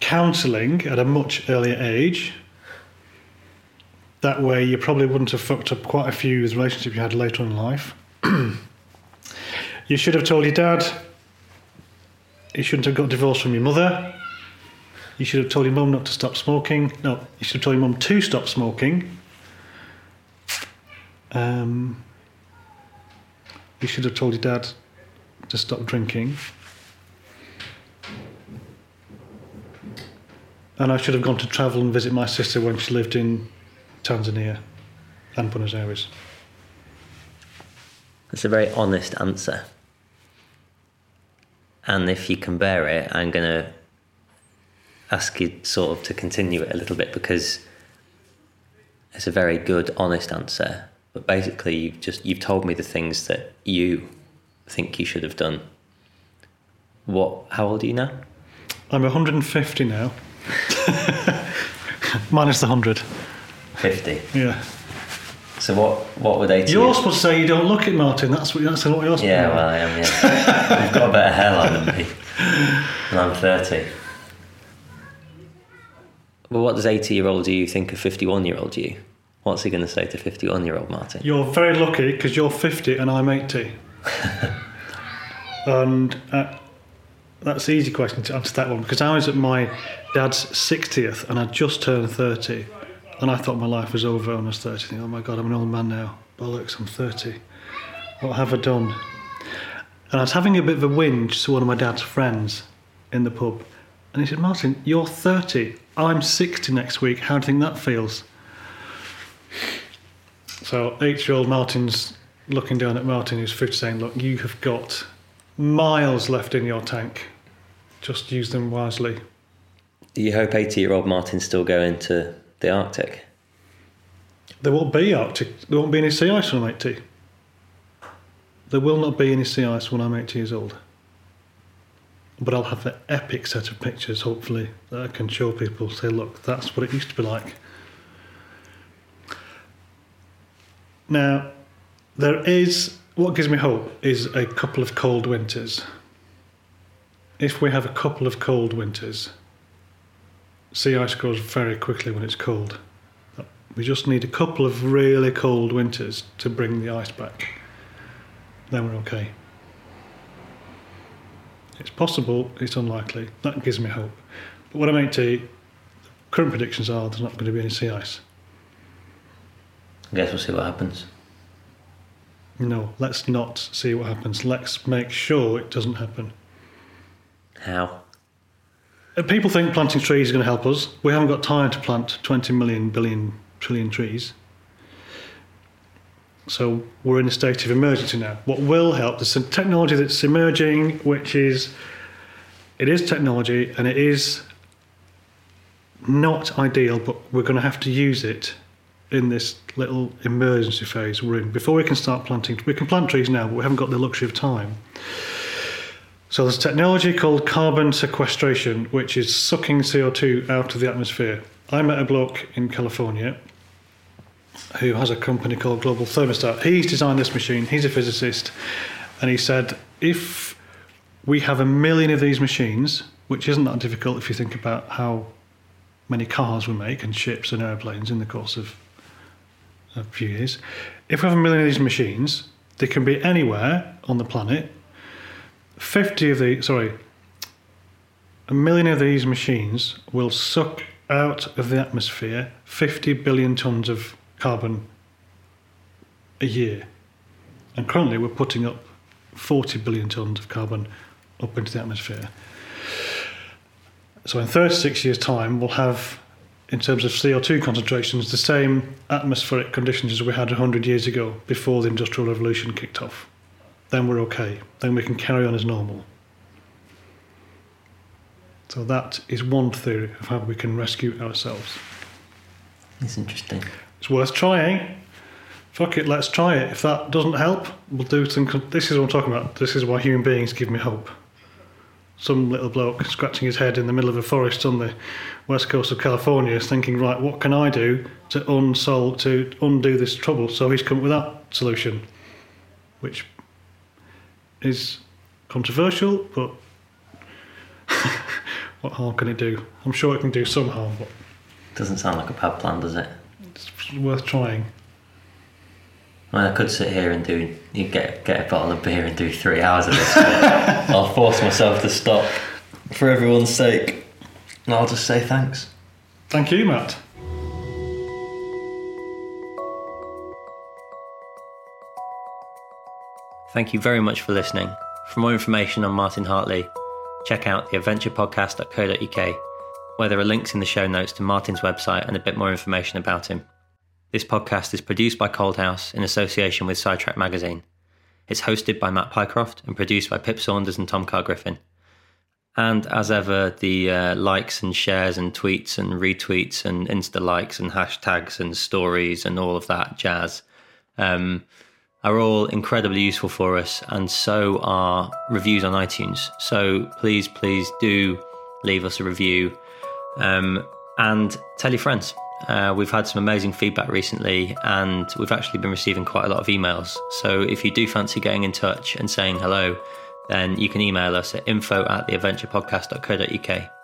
counselling at a much earlier age. That way, you probably wouldn't have fucked up quite a few of the relationships you had later in life. [clears throat] you should have told your dad. You shouldn't have got divorced from your mother. You should have told your mum not to stop smoking. No, you should have told your mum to stop smoking. Um, you should have told your dad to stop drinking. And I should have gone to travel and visit my sister when she lived in Tanzania and Buenos Aires. That's a very honest answer. And if you can bear it, I'm going to ask you sort of to continue it a little bit because it's a very good, honest answer. But basically, you've just you've told me the things that you think you should have done. What? How old are you now? I'm 150 now. [laughs] Minus the 100. 50. Yeah. So what? What would 80? You're supposed to say you don't look at Martin. That's what, that's what you're supposed Yeah, to well, I am. Yeah, I've got a better hairline than me, and I'm 30. Well, what does 80 year old you think of 51 year old you? What's he going to say to 51 year old Martin? You're very lucky because you're 50 and I'm 80. [laughs] and uh, that's the easy question to answer that one because I was at my dad's 60th and I'd just turned 30 and I thought my life was over when I was 30. Thinking, oh my God, I'm an old man now. Bollocks, I'm 30. What have I done? And I was having a bit of a whinge to one of my dad's friends in the pub. And he said, Martin, you're 30. I'm 60 next week. How do you think that feels? So, eight year old Martin's looking down at Martin, who's 50, saying, Look, you have got miles left in your tank. Just use them wisely. Do you hope 80 year old Martin's still going to the Arctic? There won't be Arctic. There won't be any sea ice when I'm 80. There will not be any sea ice when I'm 80 years old. But I'll have an epic set of pictures, hopefully, that I can show people. Say, look, that's what it used to be like. Now, there is what gives me hope is a couple of cold winters. If we have a couple of cold winters, sea ice grows very quickly when it's cold. We just need a couple of really cold winters to bring the ice back. Then we're okay. It's possible, it's unlikely. That gives me hope. But what I mean to current predictions are there's not going to be any sea ice. I guess we'll see what happens. No, let's not see what happens. Let's make sure it doesn't happen. How? Uh, People think planting trees is going to help us. We haven't got time to plant 20 million, billion, trillion trees. So we're in a state of emergency now. What will help, there's some technology that's emerging, which is, it is technology and it is not ideal, but we're going to have to use it in this little emergency phase we're in. Before we can start planting, we can plant trees now, but we haven't got the luxury of time. So there's technology called carbon sequestration, which is sucking CO2 out of the atmosphere. I met a bloke in California who has a company called Global Thermostat. He's designed this machine, he's a physicist, and he said if we have a million of these machines, which isn't that difficult if you think about how many cars we make and ships and airplanes in the course of a few years, if we have a million of these machines, they can be anywhere on the planet. 50 of the sorry a million of these machines will suck out of the atmosphere 50 billion tons of carbon a year. And currently we're putting up 40 billion tons of carbon up into the atmosphere. So in 36 years time we'll have in terms of CO2 concentrations the same atmospheric conditions as we had 100 years ago before the industrial revolution kicked off then we're okay. Then we can carry on as normal. So that is one theory of how we can rescue ourselves. It's interesting. It's worth trying. Fuck it, let's try it. If that doesn't help, we'll do something. This is what I'm talking about. This is why human beings give me hope. Some little bloke scratching his head in the middle of a forest on the west coast of California is thinking, right, what can I do to unsolve, to undo this trouble? So he's come up with that solution, which is controversial, but [laughs] what harm can it do? I'm sure it can do some harm, but Doesn't sound like a bad plan, does it? it's worth trying. Well, I could sit here and do you get get a bottle of beer and do three hours of this. but [laughs] I'll force myself to stop for everyone's sake. And I'll just say thanks. Thank you, Matt. Thank you very much for listening. For more information on Martin Hartley, check out theadventurepodcast.co.uk, where there are links in the show notes to Martin's website and a bit more information about him. This podcast is produced by Cold House in association with Sidetracked Magazine. It's hosted by Matt Pycroft and produced by Pip Saunders and Tom Carr Griffin. And as ever, the uh, likes and shares and tweets and retweets and Insta likes and hashtags and stories and all of that jazz um, are all incredibly useful for us, and so are reviews on iTunes. So please, please do leave us a review um, and tell your friends. Uh, we've had some amazing feedback recently, and we've actually been receiving quite a lot of emails. So if you do fancy getting in touch and saying hello, then you can email us at info at theadventurepodcast.co.uk.